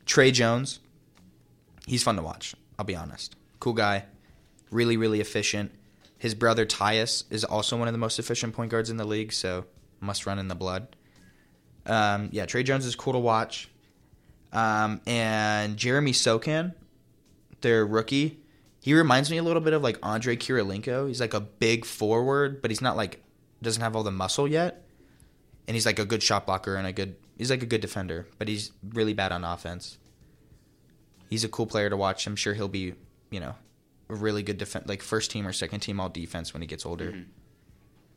S3: Tre Jones. He's fun to watch, I'll be honest. Cool guy. Really, really efficient. His brother Tyus is also one of the most efficient point guards in the league, so must run in the blood. Um, yeah, Tre Jones is cool to watch. Um, and Jeremy Sochan, their rookie, he reminds me a little bit of like Andre Kirilenko. He's like a big forward, but he's not like doesn't have all the muscle yet. and he's like a good shot blocker and a good he's like a good defender, but he's really bad on offense. He's a cool player to watch. I'm sure he'll be, you know, a really good defense, like first team or second team all defense when he gets older.
S2: Mhm.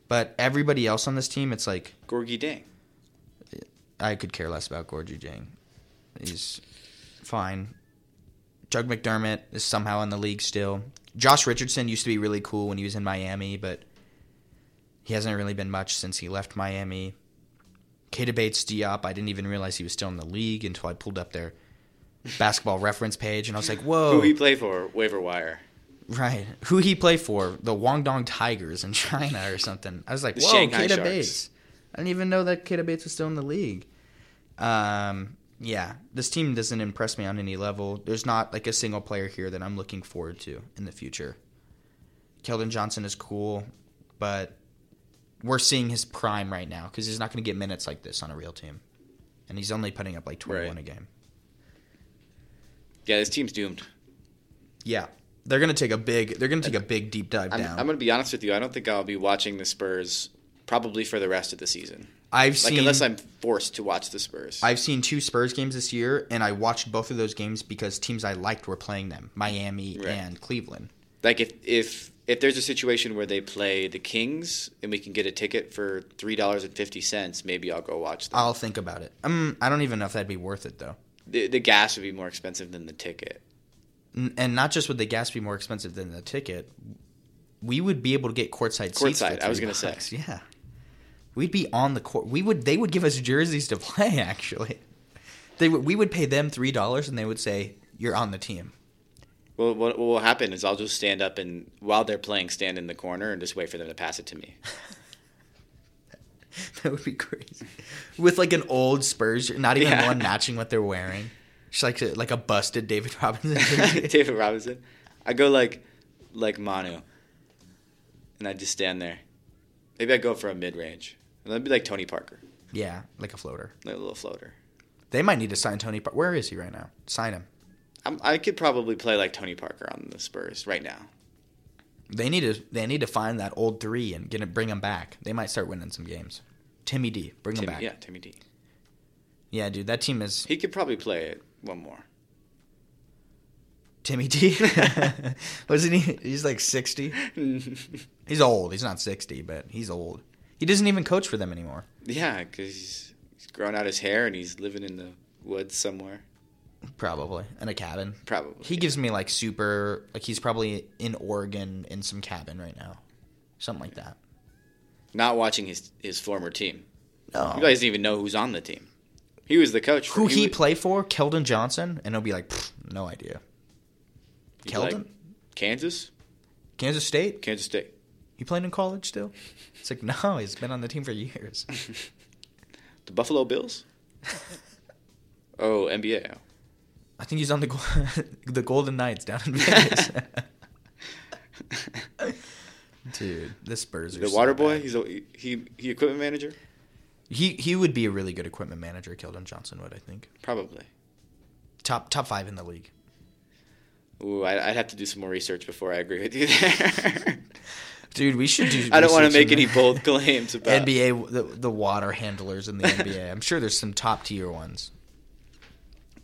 S3: But everybody else on this team, it's like
S2: Gorgui Dieng.
S3: I could care less about Gorgui Dieng. He's fine. Doug McDermott is somehow in the league still. Josh Richardson used to be really cool when he was in Miami, but he hasn't really been much since he left Miami. Keita Bates Diop, I didn't even realize he was still in the league until I pulled up their basketball reference page, and I was like, "Whoa!"
S2: Who he play for? Waiver wire.
S3: right? Who he play for? The Guangdong Tigers in [laughs] China or something. I was like,
S2: The
S3: "Whoa,
S2: Shanghai Keita
S3: Bates!" I didn't even know that Keita Bates was still in the league. Um, yeah, this team doesn't impress me on any level. There's not like a single player here that I'm looking forward to in the future. Keldon Johnson is cool, but we're seeing his prime right now because he's not going to get minutes like this on a real team, and he's only putting up like 21
S2: Right.
S3: a game.
S2: Yeah, this team's doomed.
S3: Yeah, they're going to take a big. They're going to take a big deep dive
S2: I'm,
S3: down.
S2: I'm going to be honest with you. I don't think I'll be watching the Spurs probably for the rest of the season.
S3: I've
S2: Like
S3: seen
S2: unless I'm forced to watch the Spurs.
S3: I've seen two Spurs games this year, and I watched both of those games because teams I liked were playing them: Miami
S2: Right.
S3: and Cleveland.
S2: like if if if there's a situation where they play the Kings and we can get a ticket for three dollars and fifty cents, maybe I'll go watch them.
S3: I'll think about it. Um, I don't even know if that'd be worth it though.
S2: the, the gas would be more expensive than the ticket.
S3: N- And not just would the gas be more expensive than the ticket, we would be able to get courtside seats.
S2: Courtside, I was gonna say.
S3: yeah. We'd be on the court. We would. They would give us jerseys to [laughs] play. Actually, they would. We would pay them three dollars, and they would say, "You're on the team."
S2: Well, what, what will happen is I'll just stand up and while they're playing, stand in the corner and just wait for them to pass it to me. [laughs]
S3: That would be crazy. With like an old Spurs, not even
S2: Yeah.
S3: one matching what they're wearing. Just like a, like a busted David [laughs] Robinson. [laughs]
S2: David Robinson. I go like like Manu, and I just stand there. Maybe I go for a mid range. And that'd be like Tony Parker,
S3: yeah, like a floater.
S2: like a little floater.
S3: They might need to sign Tony. Par- Where is he right now? Sign him.
S2: I'm, I could probably play like Tony Parker on the Spurs right now.
S3: They need to. They need to find that old three and get it, bring him back. They might start winning some games. Timmy D, bring him back.
S2: yeah, Timmy D.
S3: Yeah, dude, that team is
S2: He could probably play it one more.
S3: Timmy D. [laughs] Wasn't he? He's like sixty. [laughs] He's old. He's not sixty, but he's old. He doesn't even coach for them anymore.
S2: yeah, because he's, he's grown out his hair and he's living in the woods somewhere.
S3: Probably in a cabin.
S2: Probably.
S3: He gives me like super like he's probably in Oregon in some cabin right now, something like that.
S2: not watching his his former team.
S3: No.
S2: You guys didn't even know who's on the team. He was the coach.
S3: Who he
S2: was-
S3: play for? Keldon Johnson, and he'll be like, no idea.
S2: he's like
S3: Keldon,
S2: Kansas,
S3: Kansas State.
S2: Kansas State.
S3: He playing in college still? It's like [laughs] no, he's been on the team for years. [laughs]
S2: The Buffalo Bills. [laughs] oh, NBA.
S3: I think he's on the [laughs] the Golden Knights down in Vegas. [laughs] Dude, the Spurs are
S2: The
S3: so
S2: Water Boy.
S3: bad.
S2: He's a he he equipment manager.
S3: He he would be a really good equipment manager. Keldon Johnson would, I think.
S2: Probably.
S3: Top top five in the league.
S2: Ooh, I, I'd have to do some more research before I agree with you there. [laughs]
S3: Dude, we should do.
S2: I don't want to make any bold claims about
S3: NBA the, the water handlers in the NBA. I'm sure there's some top tier ones.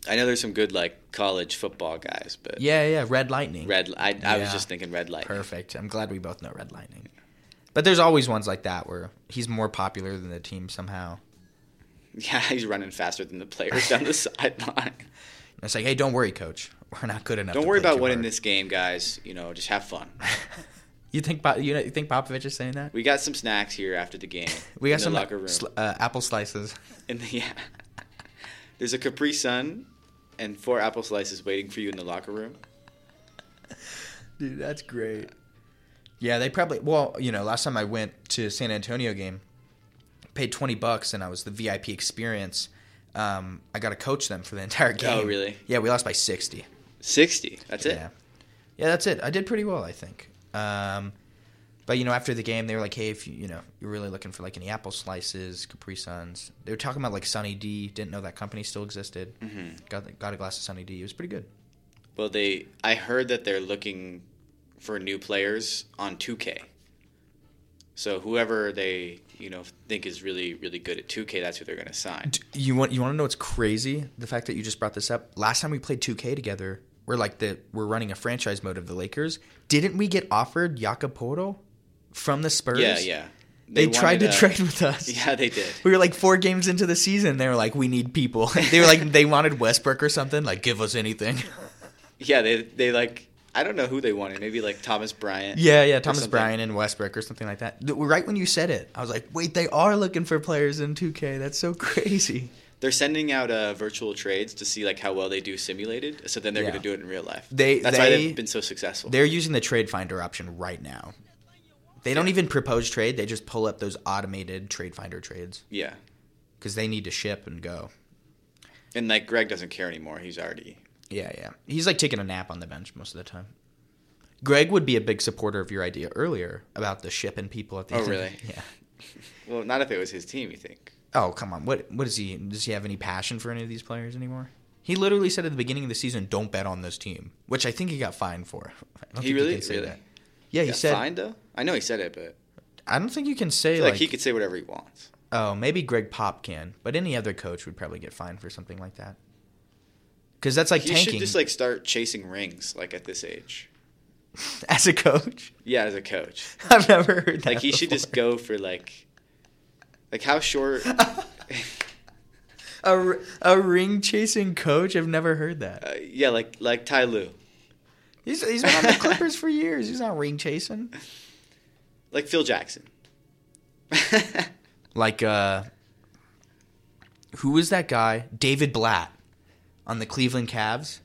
S2: I know there's some good like college football guys, but
S3: Yeah, yeah. Red Lightning.
S2: red. I, I was just thinking red light.
S3: Perfect. I'm glad we both know Red Lightning. But there's always ones like that where he's more popular than the team somehow. [laughs]
S2: Yeah, he's running faster than the players down the [laughs] sideline.
S3: And it's like, hey, don't worry, coach. We're not good enough.
S2: Don't worry about winning
S3: hard."
S2: this game, guys. You know, just have fun. [laughs]
S3: You think you, know, you think Popovich is saying that?
S2: We got some snacks here after the game.
S3: We got some
S2: locker room.
S3: uh, apple slices.
S2: In the, yeah. There's a Capri Sun and four apple slices waiting for you in the locker room.
S3: Dude, that's great. Yeah, they probably. Well, you know, last time I went to San Antonio game, paid twenty bucks, and I was the VIP experience. Um, I got to coach them for the [laughs] entire game.
S2: Oh, really?
S3: Yeah, we lost by sixty.
S2: Sixty. That's it.
S3: Yeah, yeah, that's it. I did pretty well, I think. Um, but you know, after the game, they were like, "Hey, if you you know you're really looking for like any apple slices, Capri Suns." They were talking about like Sunny D. Didn't know that company still existed.
S2: hmm
S3: Got got a glass of Sunny D. It was pretty good.
S2: Well, they. I heard that they're looking for new players on 2K. So whoever they you know think is really really good at 2K, that's who they're going to sign.
S3: You want you want to know what's crazy? The fact that you just brought this up. Last time we played 2K together, we're like the we're running a franchise mode of the Lakers. Didn't we get offered Jakob Poeltl from the Spurs?
S2: Yeah, yeah.
S3: They, tried to
S2: uh,
S3: trade with us. [laughs]
S2: Yeah, they did.
S3: We were like four games into the season. They were like, "We need people." [laughs] they were like, they wanted Westbrook or something. Like, give us anything. [laughs]
S2: Yeah, they they like I don't know who they wanted. Maybe like Thomas Bryant.
S3: yeah, yeah. Thomas. Bryant and Westbrook or something like that. Right when you said it, I was like, "Wait, they are looking for players in 2K. That's so crazy."
S2: They're sending out uh, virtual trades to see like how well they do simulated. So then they're
S3: Yeah.
S2: going to do it in real life.
S3: They-
S2: That's why they've been so successful.
S3: They're using the trade finder option right now. They don't even propose trade. They just pull up those automated trade finder trades
S2: Yeah,
S3: because they need to ship and go.
S2: and like Gregg doesn't care anymore. He's already
S3: Yeah, yeah. He's like taking a nap on the bench most of the time. Gregg would be a big supporter of your idea earlier about the shipping people at the
S2: Oh,
S3: end.
S2: really? [laughs]
S3: Yeah. [laughs]
S2: well, not if it was his team. You think?
S3: Oh, come on. What what is he does he have any passion for any of these players anymore? He literally said at the beginning of the season, "Don't bet on this team," which I think he got fined for. I don't
S2: He
S3: think
S2: really-
S3: can say
S2: really?
S3: that. Yeah, he
S2: Got
S3: said.
S2: I know he said it, but
S3: I don't think you can say like,
S2: like he could say whatever he wants.
S3: Oh, maybe Gregg Pop can, but any other coach would probably get fined for something like that. Because that's like
S2: he
S3: tanking
S2: should just like start chasing rings like at this age. [laughs]
S3: as a coach.
S2: Yeah, as a coach. [laughs]
S3: I've never heard that.
S2: Like he should just go for like, like how short? [laughs]
S3: a, a ring chasing coach. I've never heard that.
S2: uh, yeah, like like Ty Lue,
S3: He's he's been on the Clippers for years. He's not ring chasing.
S2: like Phil Jackson. [laughs]
S3: Like uh, who was that guy? David Blatt on the Cleveland Cavs.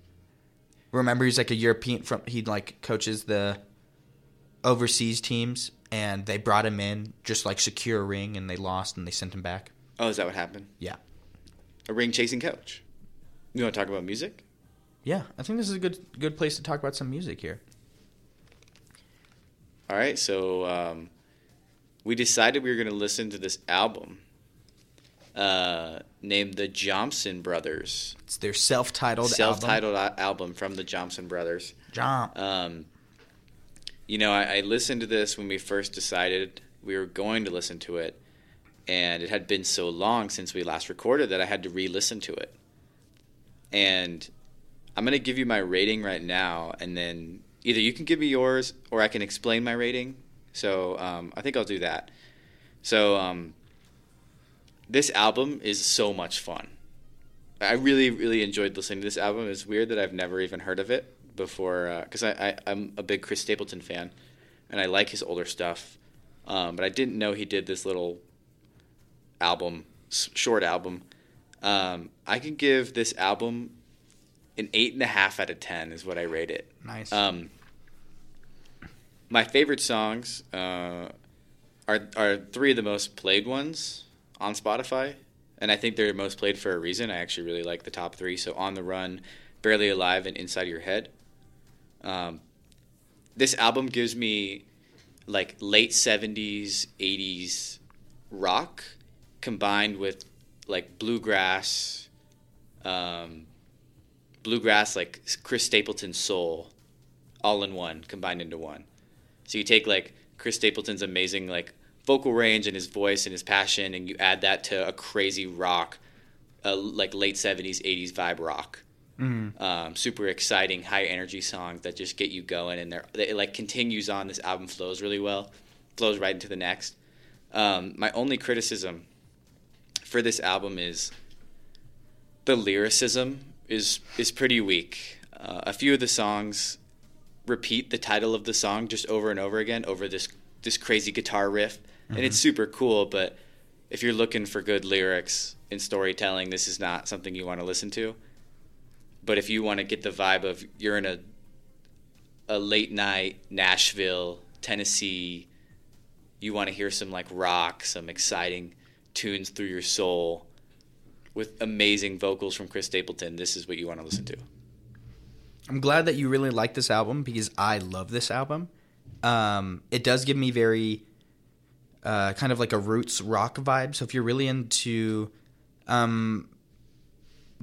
S3: Remember, he's like a European from. He like coaches the overseas teams, and they brought him in just like secure a ring, and they lost, and they sent him back.
S2: oh, is that what happened?
S3: Yeah.
S2: A ring chasing coach. You want to talk about music?
S3: Yeah, I think this is a good good place to talk about some music here.
S2: All right, so um, we decided we were going to listen to this album uh, named the Jompson Brothers,
S3: It's their self-titled,
S2: self-titled album. album from the Jompson Brothers.
S3: Jump.
S2: Um, you know, I, I listened to this when we first decided we were going to listen to it, and it had been so long since we last recorded that I had to re-listen to it. And I'm going to give you my rating right now, and then either you can give me yours or I can explain my rating. So um, I think I'll do that. So um, this album is so much fun. I really, really enjoyed listening to this album. It's weird that I've never even heard of it before, because I, I, I'm a big Chris Stapleton fan, and I like his older stuff. Um, but I didn't know he did this little album, short album. Um, I can give this album an eight and a half out of ten is what I rate it.
S3: Nice.
S2: Um, my favorite songs uh, are are three of the most played ones on Spotify, and I think they're most played for a reason. I actually really like the top three. So, "On the Run," "Barely Alive," and "Inside Your Head." Um, this album gives me like late '70s, '80s rock combined with like bluegrass, um, bluegrass like Chris Stapleton's soul, all in one, combined into one. So you take like Chris Stapleton's amazing like vocal range and his voice and his passion, and you add that to a crazy rock, uh, like late '70s, '80s vibe rock.
S3: Mhm.
S2: Um, super exciting, high energy songs that just get you going, and they're, it like continues on. This album flows really well, flows right into the next. Um, my only criticism for this album is the lyricism is is pretty weak. Uh, a few of the songs repeat the title of the song just over and over again over this this crazy guitar riff, and it's super cool. But if you're looking for good lyrics and storytelling, this is not something you want to listen to. But if you want to get the vibe of you're in a a late night Nashville, Tennessee, you want to hear some like rock, some exciting tunes through your soul with amazing vocals from Chris Stapleton, this is what you want to listen to.
S3: I'm glad that you really like this album because I love this album. Um, it does give me very uh, kind of like a roots rock vibe. So if you're really into um,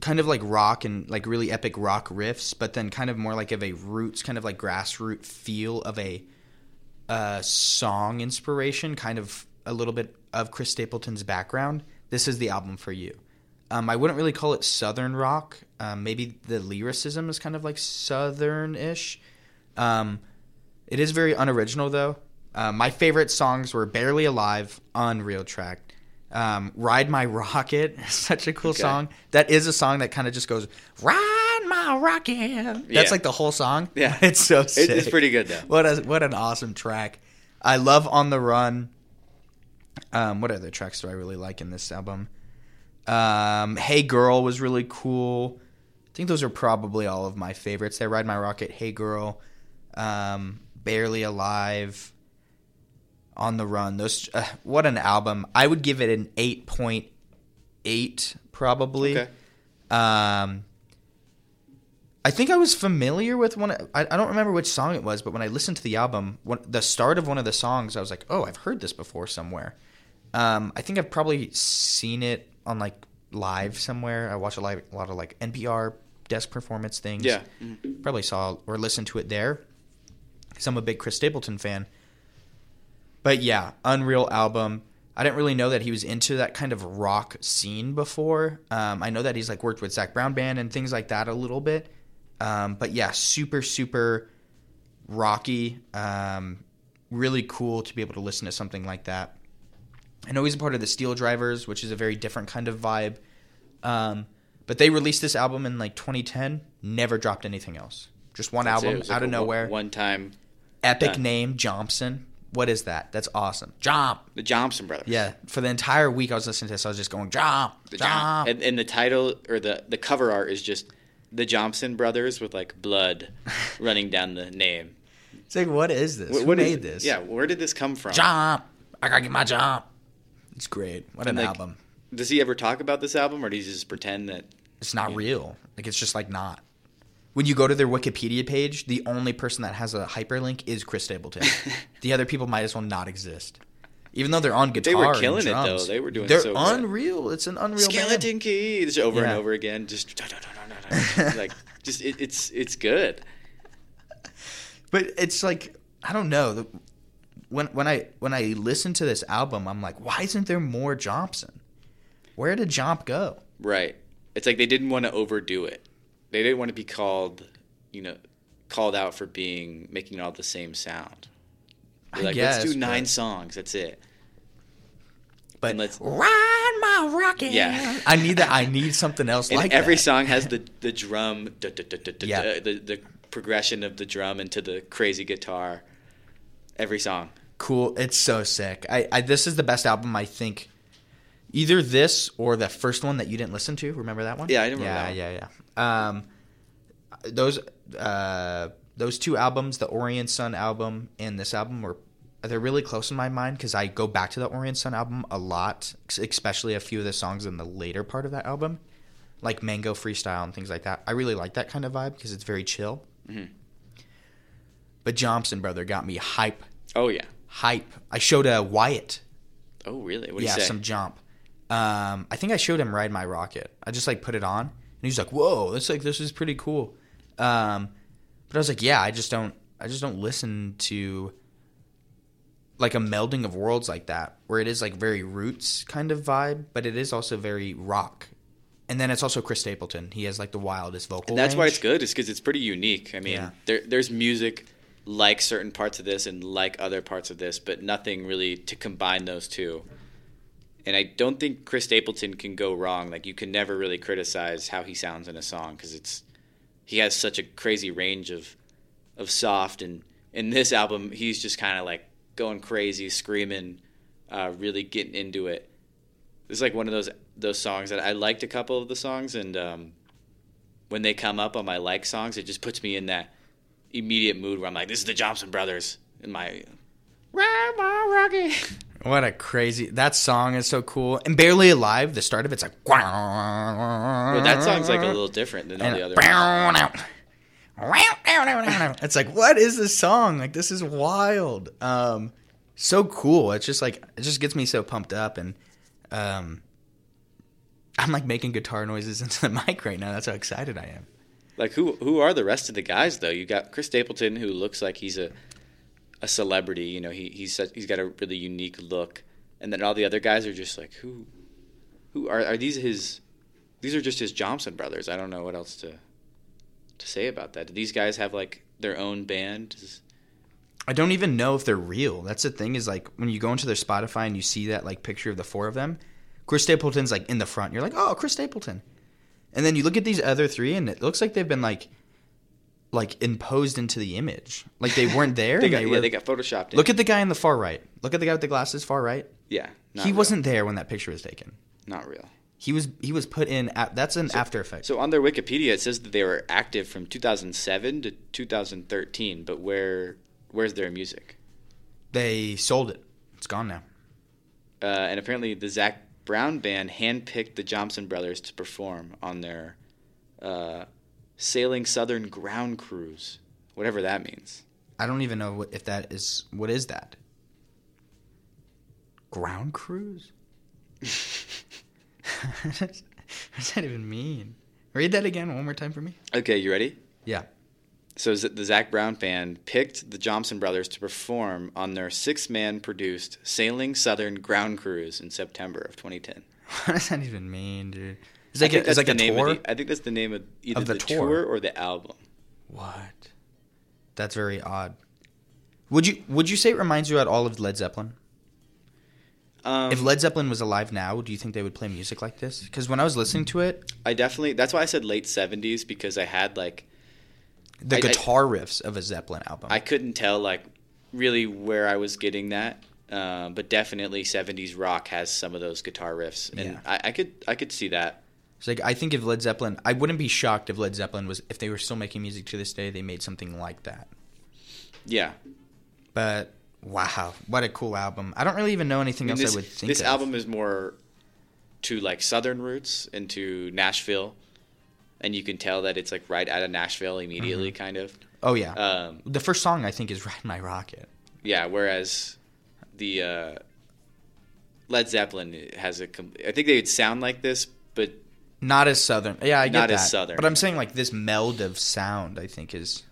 S3: kind of like rock and like really epic rock riffs, but then kind of more like of a roots, kind of like grassroots feel of a uh, song inspiration, kind of a little bit of Chris Stapleton's background, this is the album for you. Um, I wouldn't really call it southern rock. Um, maybe the lyricism is kind of like southern-ish. Um, it is very unoriginal though. Uh, my favorite songs were "Barely Alive," "Unreal Track," um, "Ride My Rocket." [laughs] Such a cool
S2: Okay.
S3: song. That is a song that kind of just goes "Ride My Rocket." That's
S2: Yeah.
S3: like the whole song.
S2: Yeah. [laughs]
S3: it's so sick.
S2: it's pretty good though.
S3: What a what an awesome track. I love "On the Run." Um, what other tracks do I really like in this album? Um, "Hey Girl" was really cool. I think those are probably all of my favorites. They "Ride My Rocket," "Hey Girl," um, "Barely Alive," "On the Run." Those uh, what an album! I would give it an eight point eight probably.
S2: Okay.
S3: Um, I think I was familiar with one. I, I don't remember which song it was, but when I listened to the album, one, the start of one of the songs, I was like, "Oh, I've heard this before somewhere." Um, I think I've probably seen it on like live somewhere. I watch a, live, a lot of like NPR desk performance things.
S2: Yeah.
S3: probably saw or listened to it there. Because I'm a big Chris Stapleton fan. But yeah, Unreal album. I didn't really know that he was into that kind of rock scene before. Um, I know that he's like worked with Zac Brown Band and things like that a little bit. Um, but yeah, super super rocky. Um, really cool to be able to listen to something like that. I know he's a part of the SteelDrivers, which is a very different kind of vibe. Um, but they released this album in like 2010. Never dropped anything else. Just one
S2: That's
S3: album
S2: was like
S3: out of nowhere.
S2: One time,
S3: Epic
S2: done.
S3: name Jompson. What is that? That's awesome. Jomp.
S2: the Jompson brothers.
S3: Yeah. For the entire week I was listening to this, I was just going Jomp.
S2: The
S3: Jomp.
S2: John- and, and the title or the the cover art is just the Jompson brothers with like blood [laughs] running down the name.
S3: It's like, what is this?
S2: What-
S3: Who
S2: what
S3: made this?
S2: Yeah, where did this come from?
S3: Jomp. I gotta get my jomp. It's great. What an
S2: like,
S3: album.
S2: Does he ever talk about this album, or does he just pretend that?
S3: It's not real. Like it's just like not. When you go to their Wikipedia page, the only person that has a hyperlink is Chris Stapleton. [laughs] the other people might as well not exist. Even though they're on guitar,
S2: They were
S3: and
S2: killing it, though. They were doing
S3: They're
S2: so good.
S3: unreal. It's an unreal
S2: Skeleton
S3: band.
S2: Key, just over
S3: Yeah.
S2: and over again. Just like [laughs] just it, it's it's good.
S3: But it's like I don't know. The, when when I when I listen to this album, I'm like, why isn't there more Jompson? Where did Jomp go?
S2: Right. It's like they didn't want to overdo it. They didn't want to be called, you know, called out for being making all the same sound. They're
S3: I
S2: like,
S3: guess,
S2: let's do nine
S3: but-
S2: songs. That's it.
S3: But
S2: And let's-
S3: ride my rocket.
S2: Yeah.
S3: I need that. I need something else [laughs]
S2: And
S3: like
S2: every
S3: that.
S2: song has the the drum,
S3: Yeah.
S2: the the progression of the drum into the crazy guitar. Every song.
S3: cool. It's so sick. I, I this is the best album I think. Either this or the first one that you didn't listen to. Remember that one?
S2: Yeah, I don't remember
S3: yeah,
S2: that one.
S3: Yeah, yeah, Um, those uh, those two albums, the Orient Sun album and this album, were they're really close in my mind because I go back to the Orient Sun album a lot, especially a few of the songs in the later part of that album, like Mango Freestyle and things like that. I really like that kind of vibe because it's very chill.
S2: Mhm.
S3: But Jompson brother got me hype,
S2: Oh yeah.
S3: hype. I showed a Wyatt
S2: Oh really? What
S3: yeah, some jump. Um, I think I showed him "Ride My Rocket." I just like put it on, and he's like, "Whoa, that's like this is pretty cool." Um, but I was like, "Yeah, I just don't, I just don't listen to like a melding of worlds like that, where it is like very roots kind of vibe, but it is also very rock." And then it's also Chris Stapleton. He has like the wildest vocal.
S2: And that's why it's good, is because it's pretty unique. I mean,
S3: Yeah.
S2: there, there's music like certain parts of this and like other parts of this, but nothing really to combine those two. And I don't think Chris Stapleton can go wrong. Like you can never really criticize how he sounds in a song because it's he has such a crazy range of of soft and in this album he's just kind of like going crazy, screaming, uh, really getting into it. It's like one of those those songs that I liked a couple of the songs and. Um, when they come up on my like songs, it just puts me in that immediate mood where I'm like, this is the Jompson Brothers in my.
S3: What a crazy that song is so cool. And barely alive. The start of it's like.
S2: Well, that song's like a little different than all the other ones. [laughs]
S3: it's like what is this song like this is wild um so cool it's just like it just gets me so pumped up and um i'm like making guitar noises [laughs] into the mic right now that's how excited i am
S2: Like who who are the rest of the guys though? You got Chris Stapleton who looks like he's a a celebrity. You know, he he's he's got a really unique look, and then all the other guys are just like who, who are are these his? These are just his Jompson brothers. I don't know what else to to say about that. Do these guys have like their own band?
S3: I don't even know if they're real. That's the thing is like when you go into their Spotify and you see that like picture of the four of them, Chris Stapleton's like in the front. You're like, oh, Chris Stapleton. And then you look at these other three, and it looks like they've been like, like imposed into the image. Like they weren't [laughs] there.
S2: They got,
S3: they
S2: yeah, they got photoshopped. In.
S3: Look at the guy in the far right. Look at the guy with the glasses, far right.
S2: yeah,
S3: he
S2: real.
S3: wasn't there when that picture was taken.
S2: not real.
S3: He was he was put in. At, that's an After Effect.
S2: So on their Wikipedia, it says that they were active from 2007 to 2013. But where where's their music?
S3: they sold it. It's gone now.
S2: Uh, and apparently, the Zac Brown band handpicked the Jompson brothers to perform on their uh, sailing Southern ground cruise, whatever that means.
S3: I don't even know what, if that is. What is that? Ground cruise? [laughs] [laughs] what does that even mean? Read that again one more time for me.
S2: Okay, you ready?
S3: Yeah.
S2: So the Zac Brown band picked the Jompson brothers to perform on their six-man produced Sailing Southern Ground Cruise in September of 2010. [laughs]
S3: What does that even mean, dude? It's
S2: I
S3: like
S2: think
S3: a, it's
S2: that's
S3: like
S2: the
S3: a
S2: name
S3: tour.
S2: Of the, I think that's the name of either
S3: Of the
S2: the,
S3: tour.
S2: tour or the album.
S3: What? That's very odd. Would you would you say it reminds you at all of Led Zeppelin?
S2: Um,
S3: if Led Zeppelin was alive now, do you think they would play music like this? Because when I was listening to it,
S2: I definitely. That's why I said late '70s because I had like
S3: the
S2: I- I-
S3: guitar riffs of a Zeppelin album.
S2: I couldn't tell like really where I was getting that, um, but definitely '70s rock has some of those guitar riffs, and
S3: Yeah.
S2: I, I could I could see that.
S3: It's like I think if Led Zeppelin, I wouldn't be shocked if Led Zeppelin was if they were still making music to this day, they made something like that.
S2: Yeah,
S3: But wow, what a cool album! I don't really even know anything
S2: I mean,
S3: else
S2: this,
S3: I would think.
S2: this
S3: of.
S2: album is more to like Southern roots into Nashville, and you can tell that it's like right out of Nashville immediately,
S3: Mm-hmm.
S2: kind of.
S3: Oh yeah,
S2: Um,
S3: the first song I think is "Ride My Rocket."
S2: Yeah, whereas the uh, Led Zeppelin has a. com- I think they would sound like this, but
S3: Not as southern. Yeah, I get
S2: Not
S3: that.
S2: as southern.
S3: But I'm saying like this meld of sound. I think is.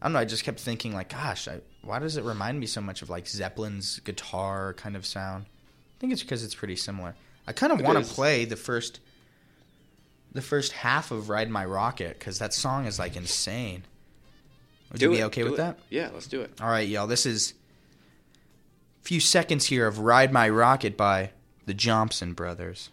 S3: I don't know. I just kept thinking like, gosh, I, why does it remind me so much of like Zeppelin's guitar kind of sound? I think it's because it's pretty similar. I kind of want to play the first, the first half of "Ride My Rocket" because that song is like insane. Would
S2: do
S3: you be
S2: it,
S3: okay with
S2: it.
S3: that?
S2: Yeah, let's do it.
S3: All right, y'all. This is a few seconds here of "Ride My Rocket" by the Jompson Brothers.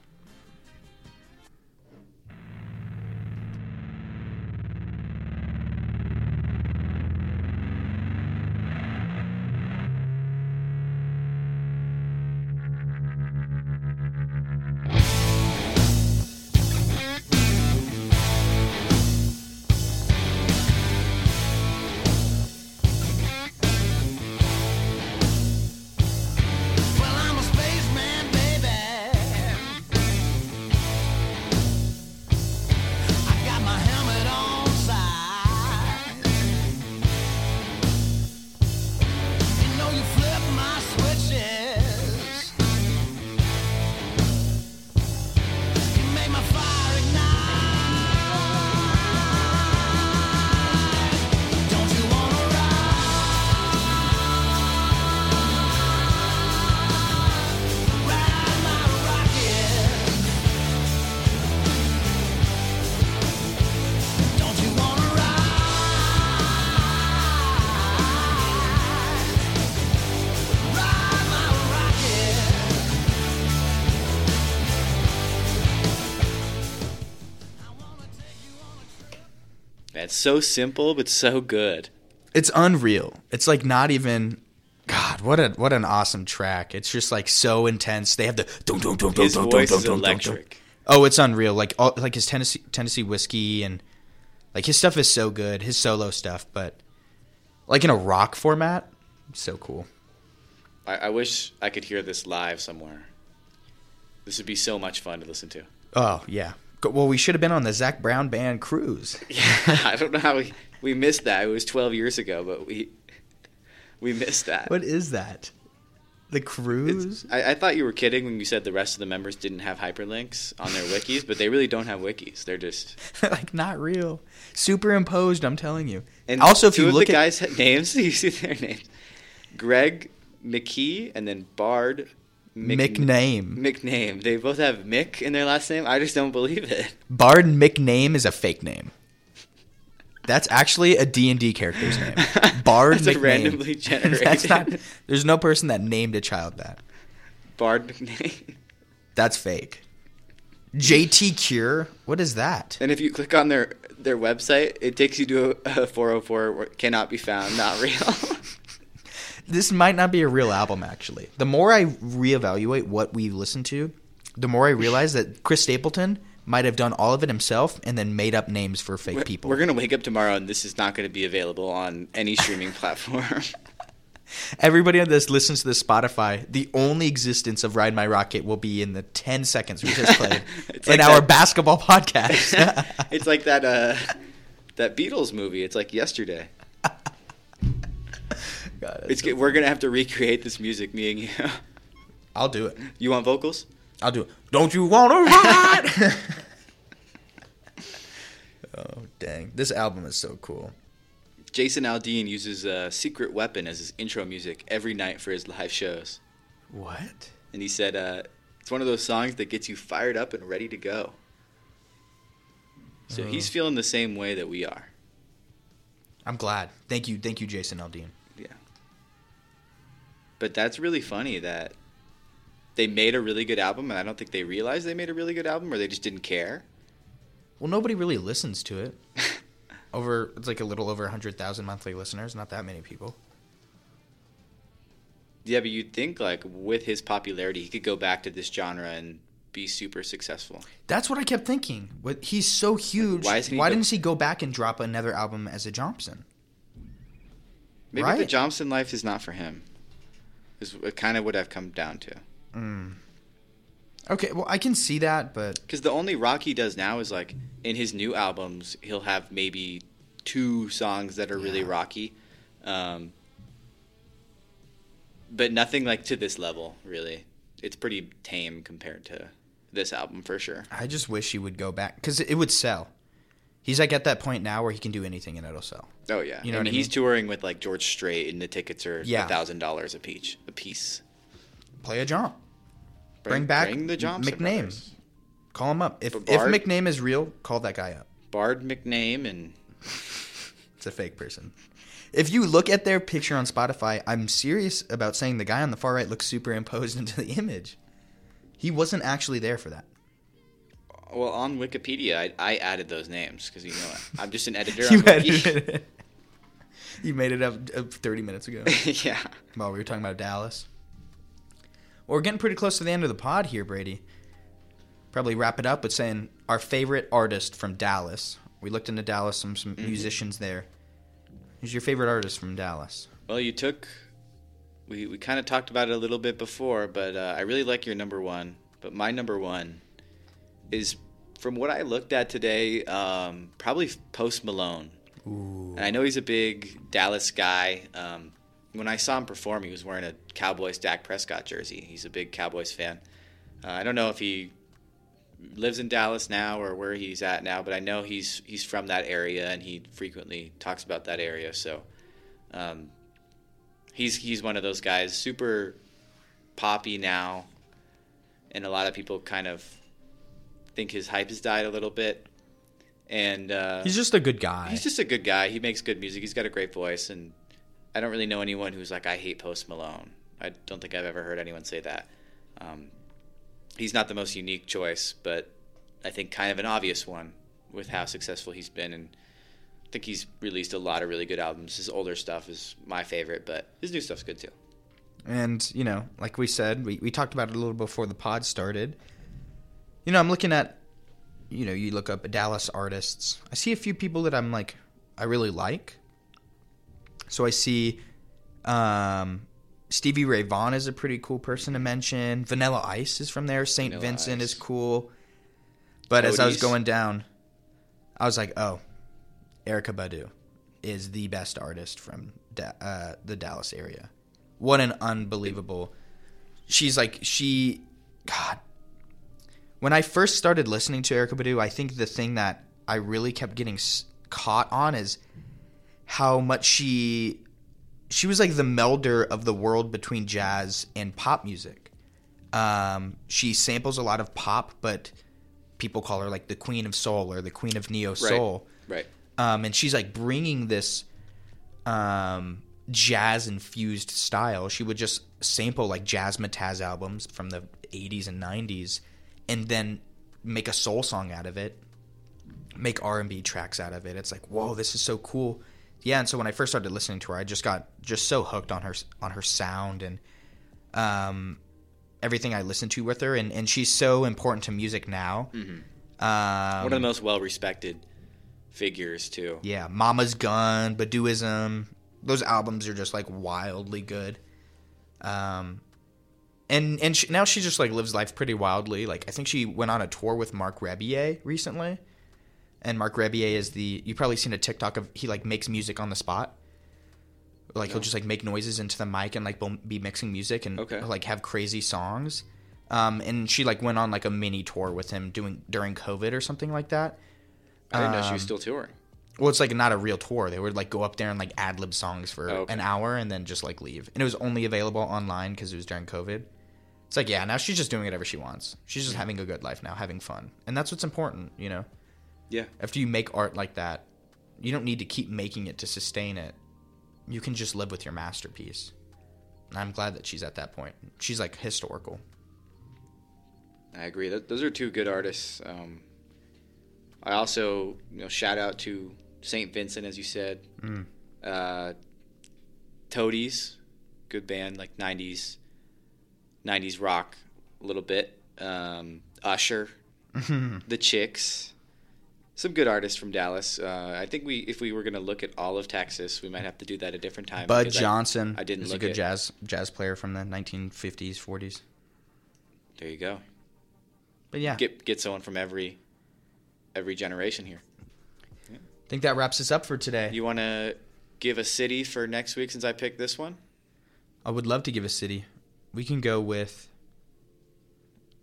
S2: So simple, but so good.
S3: it's unreal. It's like not even God, what a what an awesome track. It's just like so intense. They have the dun, dun, dun, dun,
S2: His
S3: dun,
S2: voice
S3: dun,
S2: is
S3: dun.
S2: electric.
S3: Oh, it's unreal. Like all, like his Tennessee Tennessee whiskey and like his stuff is so good. His solo stuff, but like in a rock format, so cool.
S2: I, I wish I could hear this live somewhere. This would be so much fun to listen to.
S3: Oh yeah. Well, we should have been on the Zac Brown band cruise. [laughs]
S2: Yeah, I don't know how we, we missed that. It was 12 years ago, but we we missed that.
S3: What is that? The cruise.
S2: I, I thought you were kidding when you said the rest of the members didn't have hyperlinks on their wikis, but they really don't have wikis. They're just [laughs]
S3: like not real. Superimposed, I'm telling you.
S2: and
S3: also if you
S2: of
S3: look
S2: the
S3: at
S2: guys [laughs] names, you see their names, Greg McKee and then Bard Mc-
S3: McName.
S2: McName. They both have Mick in their last name. I just don't believe it.
S3: Bard McName is a fake name. That's actually a D&D character's name. [laughs] Bard
S2: That's
S3: McName.
S2: randomly generated. [laughs]
S3: That's not There's no person that named a child that.
S2: Bard McName. [laughs]
S3: That's fake. JT Cure? What is that?
S2: And if you click on their their website, it takes you to a, a 404 cannot be found, not real.
S3: This might not be a real album actually. The more I reevaluate what we listen to, the more I realize that Chris Stapleton might have done all of it himself and then made up names for fake
S2: We're-
S3: people.
S2: We're gonna wake up tomorrow and this is not gonna be available on any streaming [laughs] platform. [laughs]
S3: Everybody that listens to this Spotify, the only existence of Ride My Rocket will be in the 10 seconds we just played [laughs]
S2: It's
S3: in
S2: like
S3: our
S2: that-
S3: basketball podcast.
S2: it's like that uh, that Beatles movie. It's like yesterday.
S3: God,
S2: It's
S3: so-
S2: we're gonna have to recreate this music, me and you. [laughs]
S3: I'll do it.
S2: You want vocals?
S3: I'll do it. Don't you want to ride? [laughs] [laughs] oh, dang. This album is so cool.
S2: Jason Aldean uses a secret weapon as his intro music every night for his live shows,
S3: What?
S2: and he said uh, it's one of those songs that gets you fired up and ready to go. So he's
S3: Oh.
S2: feeling the same way that we are.
S3: I'm glad. Thank you. Thank you, Jason Aldean.
S2: But that's really funny that they made a really good album, and I don't think they realized they made a really good album, or they just didn't care.
S3: Well, nobody really listens to it. [laughs] Over, it's like a little over 100,000 monthly listeners. Not that many people.
S2: Yeah, but you'd think like with his popularity, he could go back to this genre and be super successful.
S3: That's what I kept thinking. What he's so huge.
S2: Why
S3: Why,
S2: isn't go-
S3: didn't he go back and drop another album as a Jompson?
S2: Maybe the
S3: Right.
S2: Jompson life is not for him. Is kind of what I've come down to.
S3: Mm. Okay, well I can see that, but
S2: Because the only rock he does now is like in his new albums, he'll have maybe two songs that are really rocky, um, but nothing like to this level. Really, it's pretty tame compared to this album for sure.
S3: I just wish he would go back because it would sell. He's like at that point now where he can do anything and it'll sell.
S2: Oh yeah,
S3: You know
S2: and
S3: what I
S2: he's
S3: mean?
S2: touring with like George Strait, and the tickets are a thousand dollars a piece. Piece.
S3: Play a jump. Bring back
S2: the Jompson
S3: McName.
S2: brothers.
S3: Call him up. If
S2: But
S3: if McName is real, call that guy up.
S2: Bard McName and [laughs]
S3: It's a fake person. If you look at their picture on Spotify, I'm serious about saying the guy on the far right looks superimposed [laughs] into the image. He wasn't actually there for that.
S2: well on Wikipedia, I, I added those names because you know I'm just an [laughs] editor.
S3: You
S2: on
S3: edited it. [laughs] You made it up uh, 30 minutes ago. [laughs]
S2: yeah.
S3: While we were talking about Dallas. Well, we're getting pretty close to the end of the pod here, Brady. Probably wrap it up with saying our favorite artist from Dallas. We looked into Dallas, some some
S2: Mm-hmm.
S3: musicians there. Who's your favorite artist from Dallas?
S2: Well, you took. We we kind of talked about it a little bit before, but uh, I really like your number one. But my number one is from what I looked at today, um, probably Post Malone.
S3: Ooh.
S2: And I know he's a big Dallas guy. Um, when I saw him perform, he was wearing a Cowboys Dak Prescott jersey. He's a big Cowboys fan. Uh, I don't know if he lives in Dallas now or where he's at now, but I know he's he's from that area and he frequently talks about that area. So um, he's he's one of those guys, super poppy now, and a lot of people kind of think his hype has died a little bit. And uh,
S3: He's just a good guy.
S2: He's just a good guy. He makes good music. He's got a great voice, and I don't really know anyone who's like, I hate Post Malone. I don't think I've ever heard anyone say that. Um, he's not the most unique choice, but I think kind of an obvious one with how successful he's been, and I think he's released a lot of really good albums. His older stuff is my favorite, but his new stuff's good too.
S3: And, you know, like we said, we, we talked about it a little before the pod started. You know, I'm looking at, you know, you look up Dallas artists. I see a few people that I'm like, I really like. So I see um, Stevie Ray Vaughan is a pretty cool person to mention. Vanilla Ice is from there. St. Vincent
S2: Ice.
S3: is cool. But as I was going down, I was like, oh, Erykah Badu is the best artist from da- uh, the Dallas area. What an unbelievable she's like she god when i first started listening to erykah badu i think the thing that i really kept getting s- caught on is how much she she was like the melder of the world between jazz and pop music um, she samples a lot of pop but people call her like the queen of soul or the queen of neo soul
S2: Right.
S3: um, and she's like bringing this um, jazz infused style. She would just sample like Jazzmatazz albums from the 80s and 90s, and then make a soul song out of it, make R&B tracks out of it. It's like, whoa, this is so cool. Yeah, and so when I first started listening to her, I just got just so hooked on her on her sound and um, everything I listened to with her, and, and she's so important to music now. Um,
S2: One of the most well respected figures too.
S3: Yeah, Mama's Gun, Baduizm. Those albums are just like wildly good. Um, and and she, now she just like lives life pretty wildly. Like I think she went on a tour with Marc Rebillet recently, and Marc Rebillet is the you probably seen a TikTok of he like makes music on the spot. Like he'll just like make noises into the mic and like be mixing music and
S2: Okay.
S3: like have crazy songs. Um, and she like went on like a mini tour with him doing during COVID or something like that.
S2: I didn't know she
S3: Um,
S2: was still touring.
S3: Well, it's like not a real tour. They would like go up there and like ad lib songs for
S2: Oh, okay.
S3: an hour and then just like leave. And it was only available online because it was during COVID. It's like yeah, now she's just doing whatever she wants. She's just having a good life now, having fun, and that's what's important, you know.
S2: Yeah.
S3: After you make art like that, you don't need to keep making it to sustain it. You can just live with your masterpiece. And I'm glad that she's at that point. She's like historical.
S2: I agree. Th those are two good artists. Um, I also, you know, shout out to Saint Vincent, as you said.
S3: Mm.
S2: Uh, Toadies, good band, like '90s, '90s rock, a little bit. Um, Usher, [laughs] the Chicks, some good artists from Dallas. Uh, I think we, if we were going to look at all of Texas, we might have to do that a different time.
S3: Bud
S2: because I-
S3: Johnson
S2: I, didn't
S3: is a
S2: look
S3: good
S2: at.
S3: jazz jazz player from the 1950s, 40s.
S2: There you go.
S3: But yeah,
S2: Get get someone from every every generation here.
S3: I think that wraps us up for today.
S2: You want to give a city for next week since I picked this one?
S3: I would love to give a city. We can go with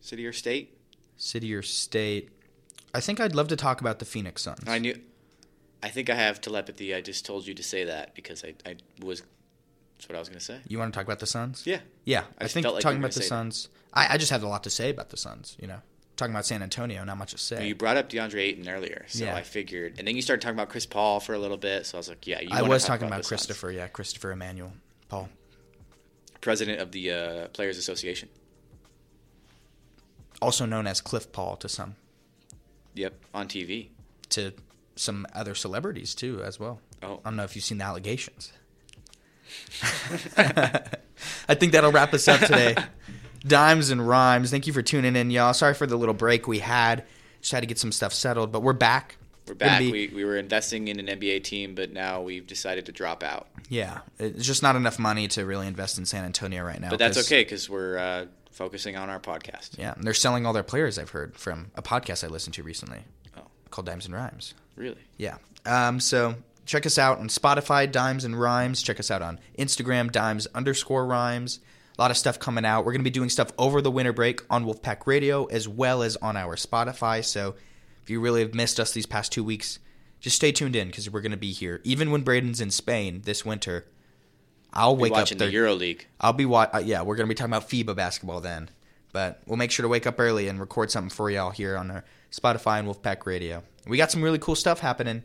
S2: City or state?
S3: city or state. I think I'd love to talk about the Phoenix Suns.
S2: I knew. I think I have telepathy. I just told you to say that because I, I was. That's what I was going to say.
S3: You want to talk about the Suns?
S2: Yeah.
S3: Yeah,
S2: I
S3: I, think
S2: like
S3: talking about the
S2: gonna say that.
S3: Suns. I, I just have a lot to say about the Suns. You know, talking about San Antonio, not much to say.
S2: You brought up DeAndre Ayton earlier, so
S3: Yeah.
S2: I figured. And then you started talking about Chris Paul for a little bit, so I was like, yeah, you
S3: I was
S2: talk
S3: talking about,
S2: Suns.
S3: Christopher. Yeah, Christopher Emmanuel Paul.
S2: President of the uh, Players Association.
S3: also known as Cliff Paul to some,
S2: Yep, on TV.
S3: to some other celebrities too as well.
S2: Oh.
S3: I don't know if you've seen the allegations. [laughs] I think that'll wrap us up today. [laughs] Dimes and rhymes. Thank you for tuning in, y'all. Sorry for the little break we had. Just had to get some stuff settled, but we're back.
S2: We're back.
S3: be-
S2: we, we were investing in an NBA team, but now we've decided to drop out.
S3: Yeah, it's just not enough money to really invest in San Antonio right now.
S2: But that's okay because we're uh, focusing on our podcast.
S3: Yeah, and they're selling all their players. I've heard from a podcast I listened to recently
S2: Oh,
S3: called Dimes and Rhymes.
S2: really?
S3: Yeah. Um, so check us out on Spotify, Dimes and Rhymes. Check us out on Instagram, Dimes underscore Rhymes. A lot of stuff coming out. We're going to be doing stuff over the winter break on Wolfpack Radio as well as on our Spotify. So if you really have missed us these past two weeks, just stay tuned in because we're going to be here. Even when Brayden's in Spain this winter, I'll
S2: We're
S3: wake up.
S2: watching the Euro League.
S3: I'll be watching. uh, yeah, we're gonna be talking about FIBA basketball then, but we'll make sure to wake up early and record something for y'all here on our Spotify and Wolfpack Radio. We got some really cool stuff happening.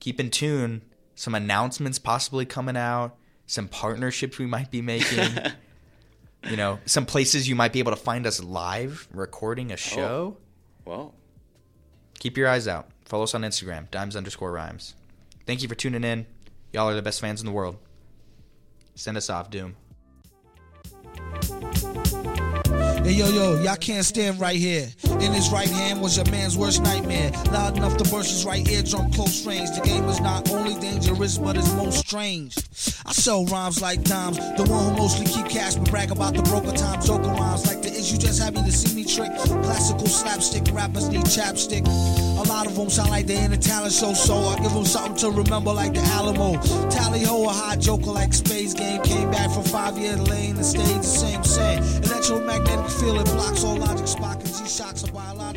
S3: Keep in tune. Some announcements possibly coming out. Some partnerships we might be making. [laughs] you know, some places you might be able to find us live recording a show.
S2: Well,
S3: Keep your eyes out. Follow us on Instagram, dimes underscore rhymes. Thank you for tuning in. Y'all are the best fans in the world. Send us off, Doom.
S1: Hey yo yo, y'all can't stand right here. In his right hand was your man's worst nightmare. Loud enough to burst his right eardrum close range. The game is not only dangerous, but it's most strange. I sell rhymes like dimes, the one who mostly keep cash but brag about the broker times. Joker rhymes like the issue just happy to see me trick. Classical slapstick rappers need chapstick. A lot of them sound like they in a talent show, so I give them something to remember like the Alamo. Tally ho, a hot joker like Space Game. Came back from five year lane and stayed the same, let Electromagnetic field, it blocks all logic. Spock and G shocks a biological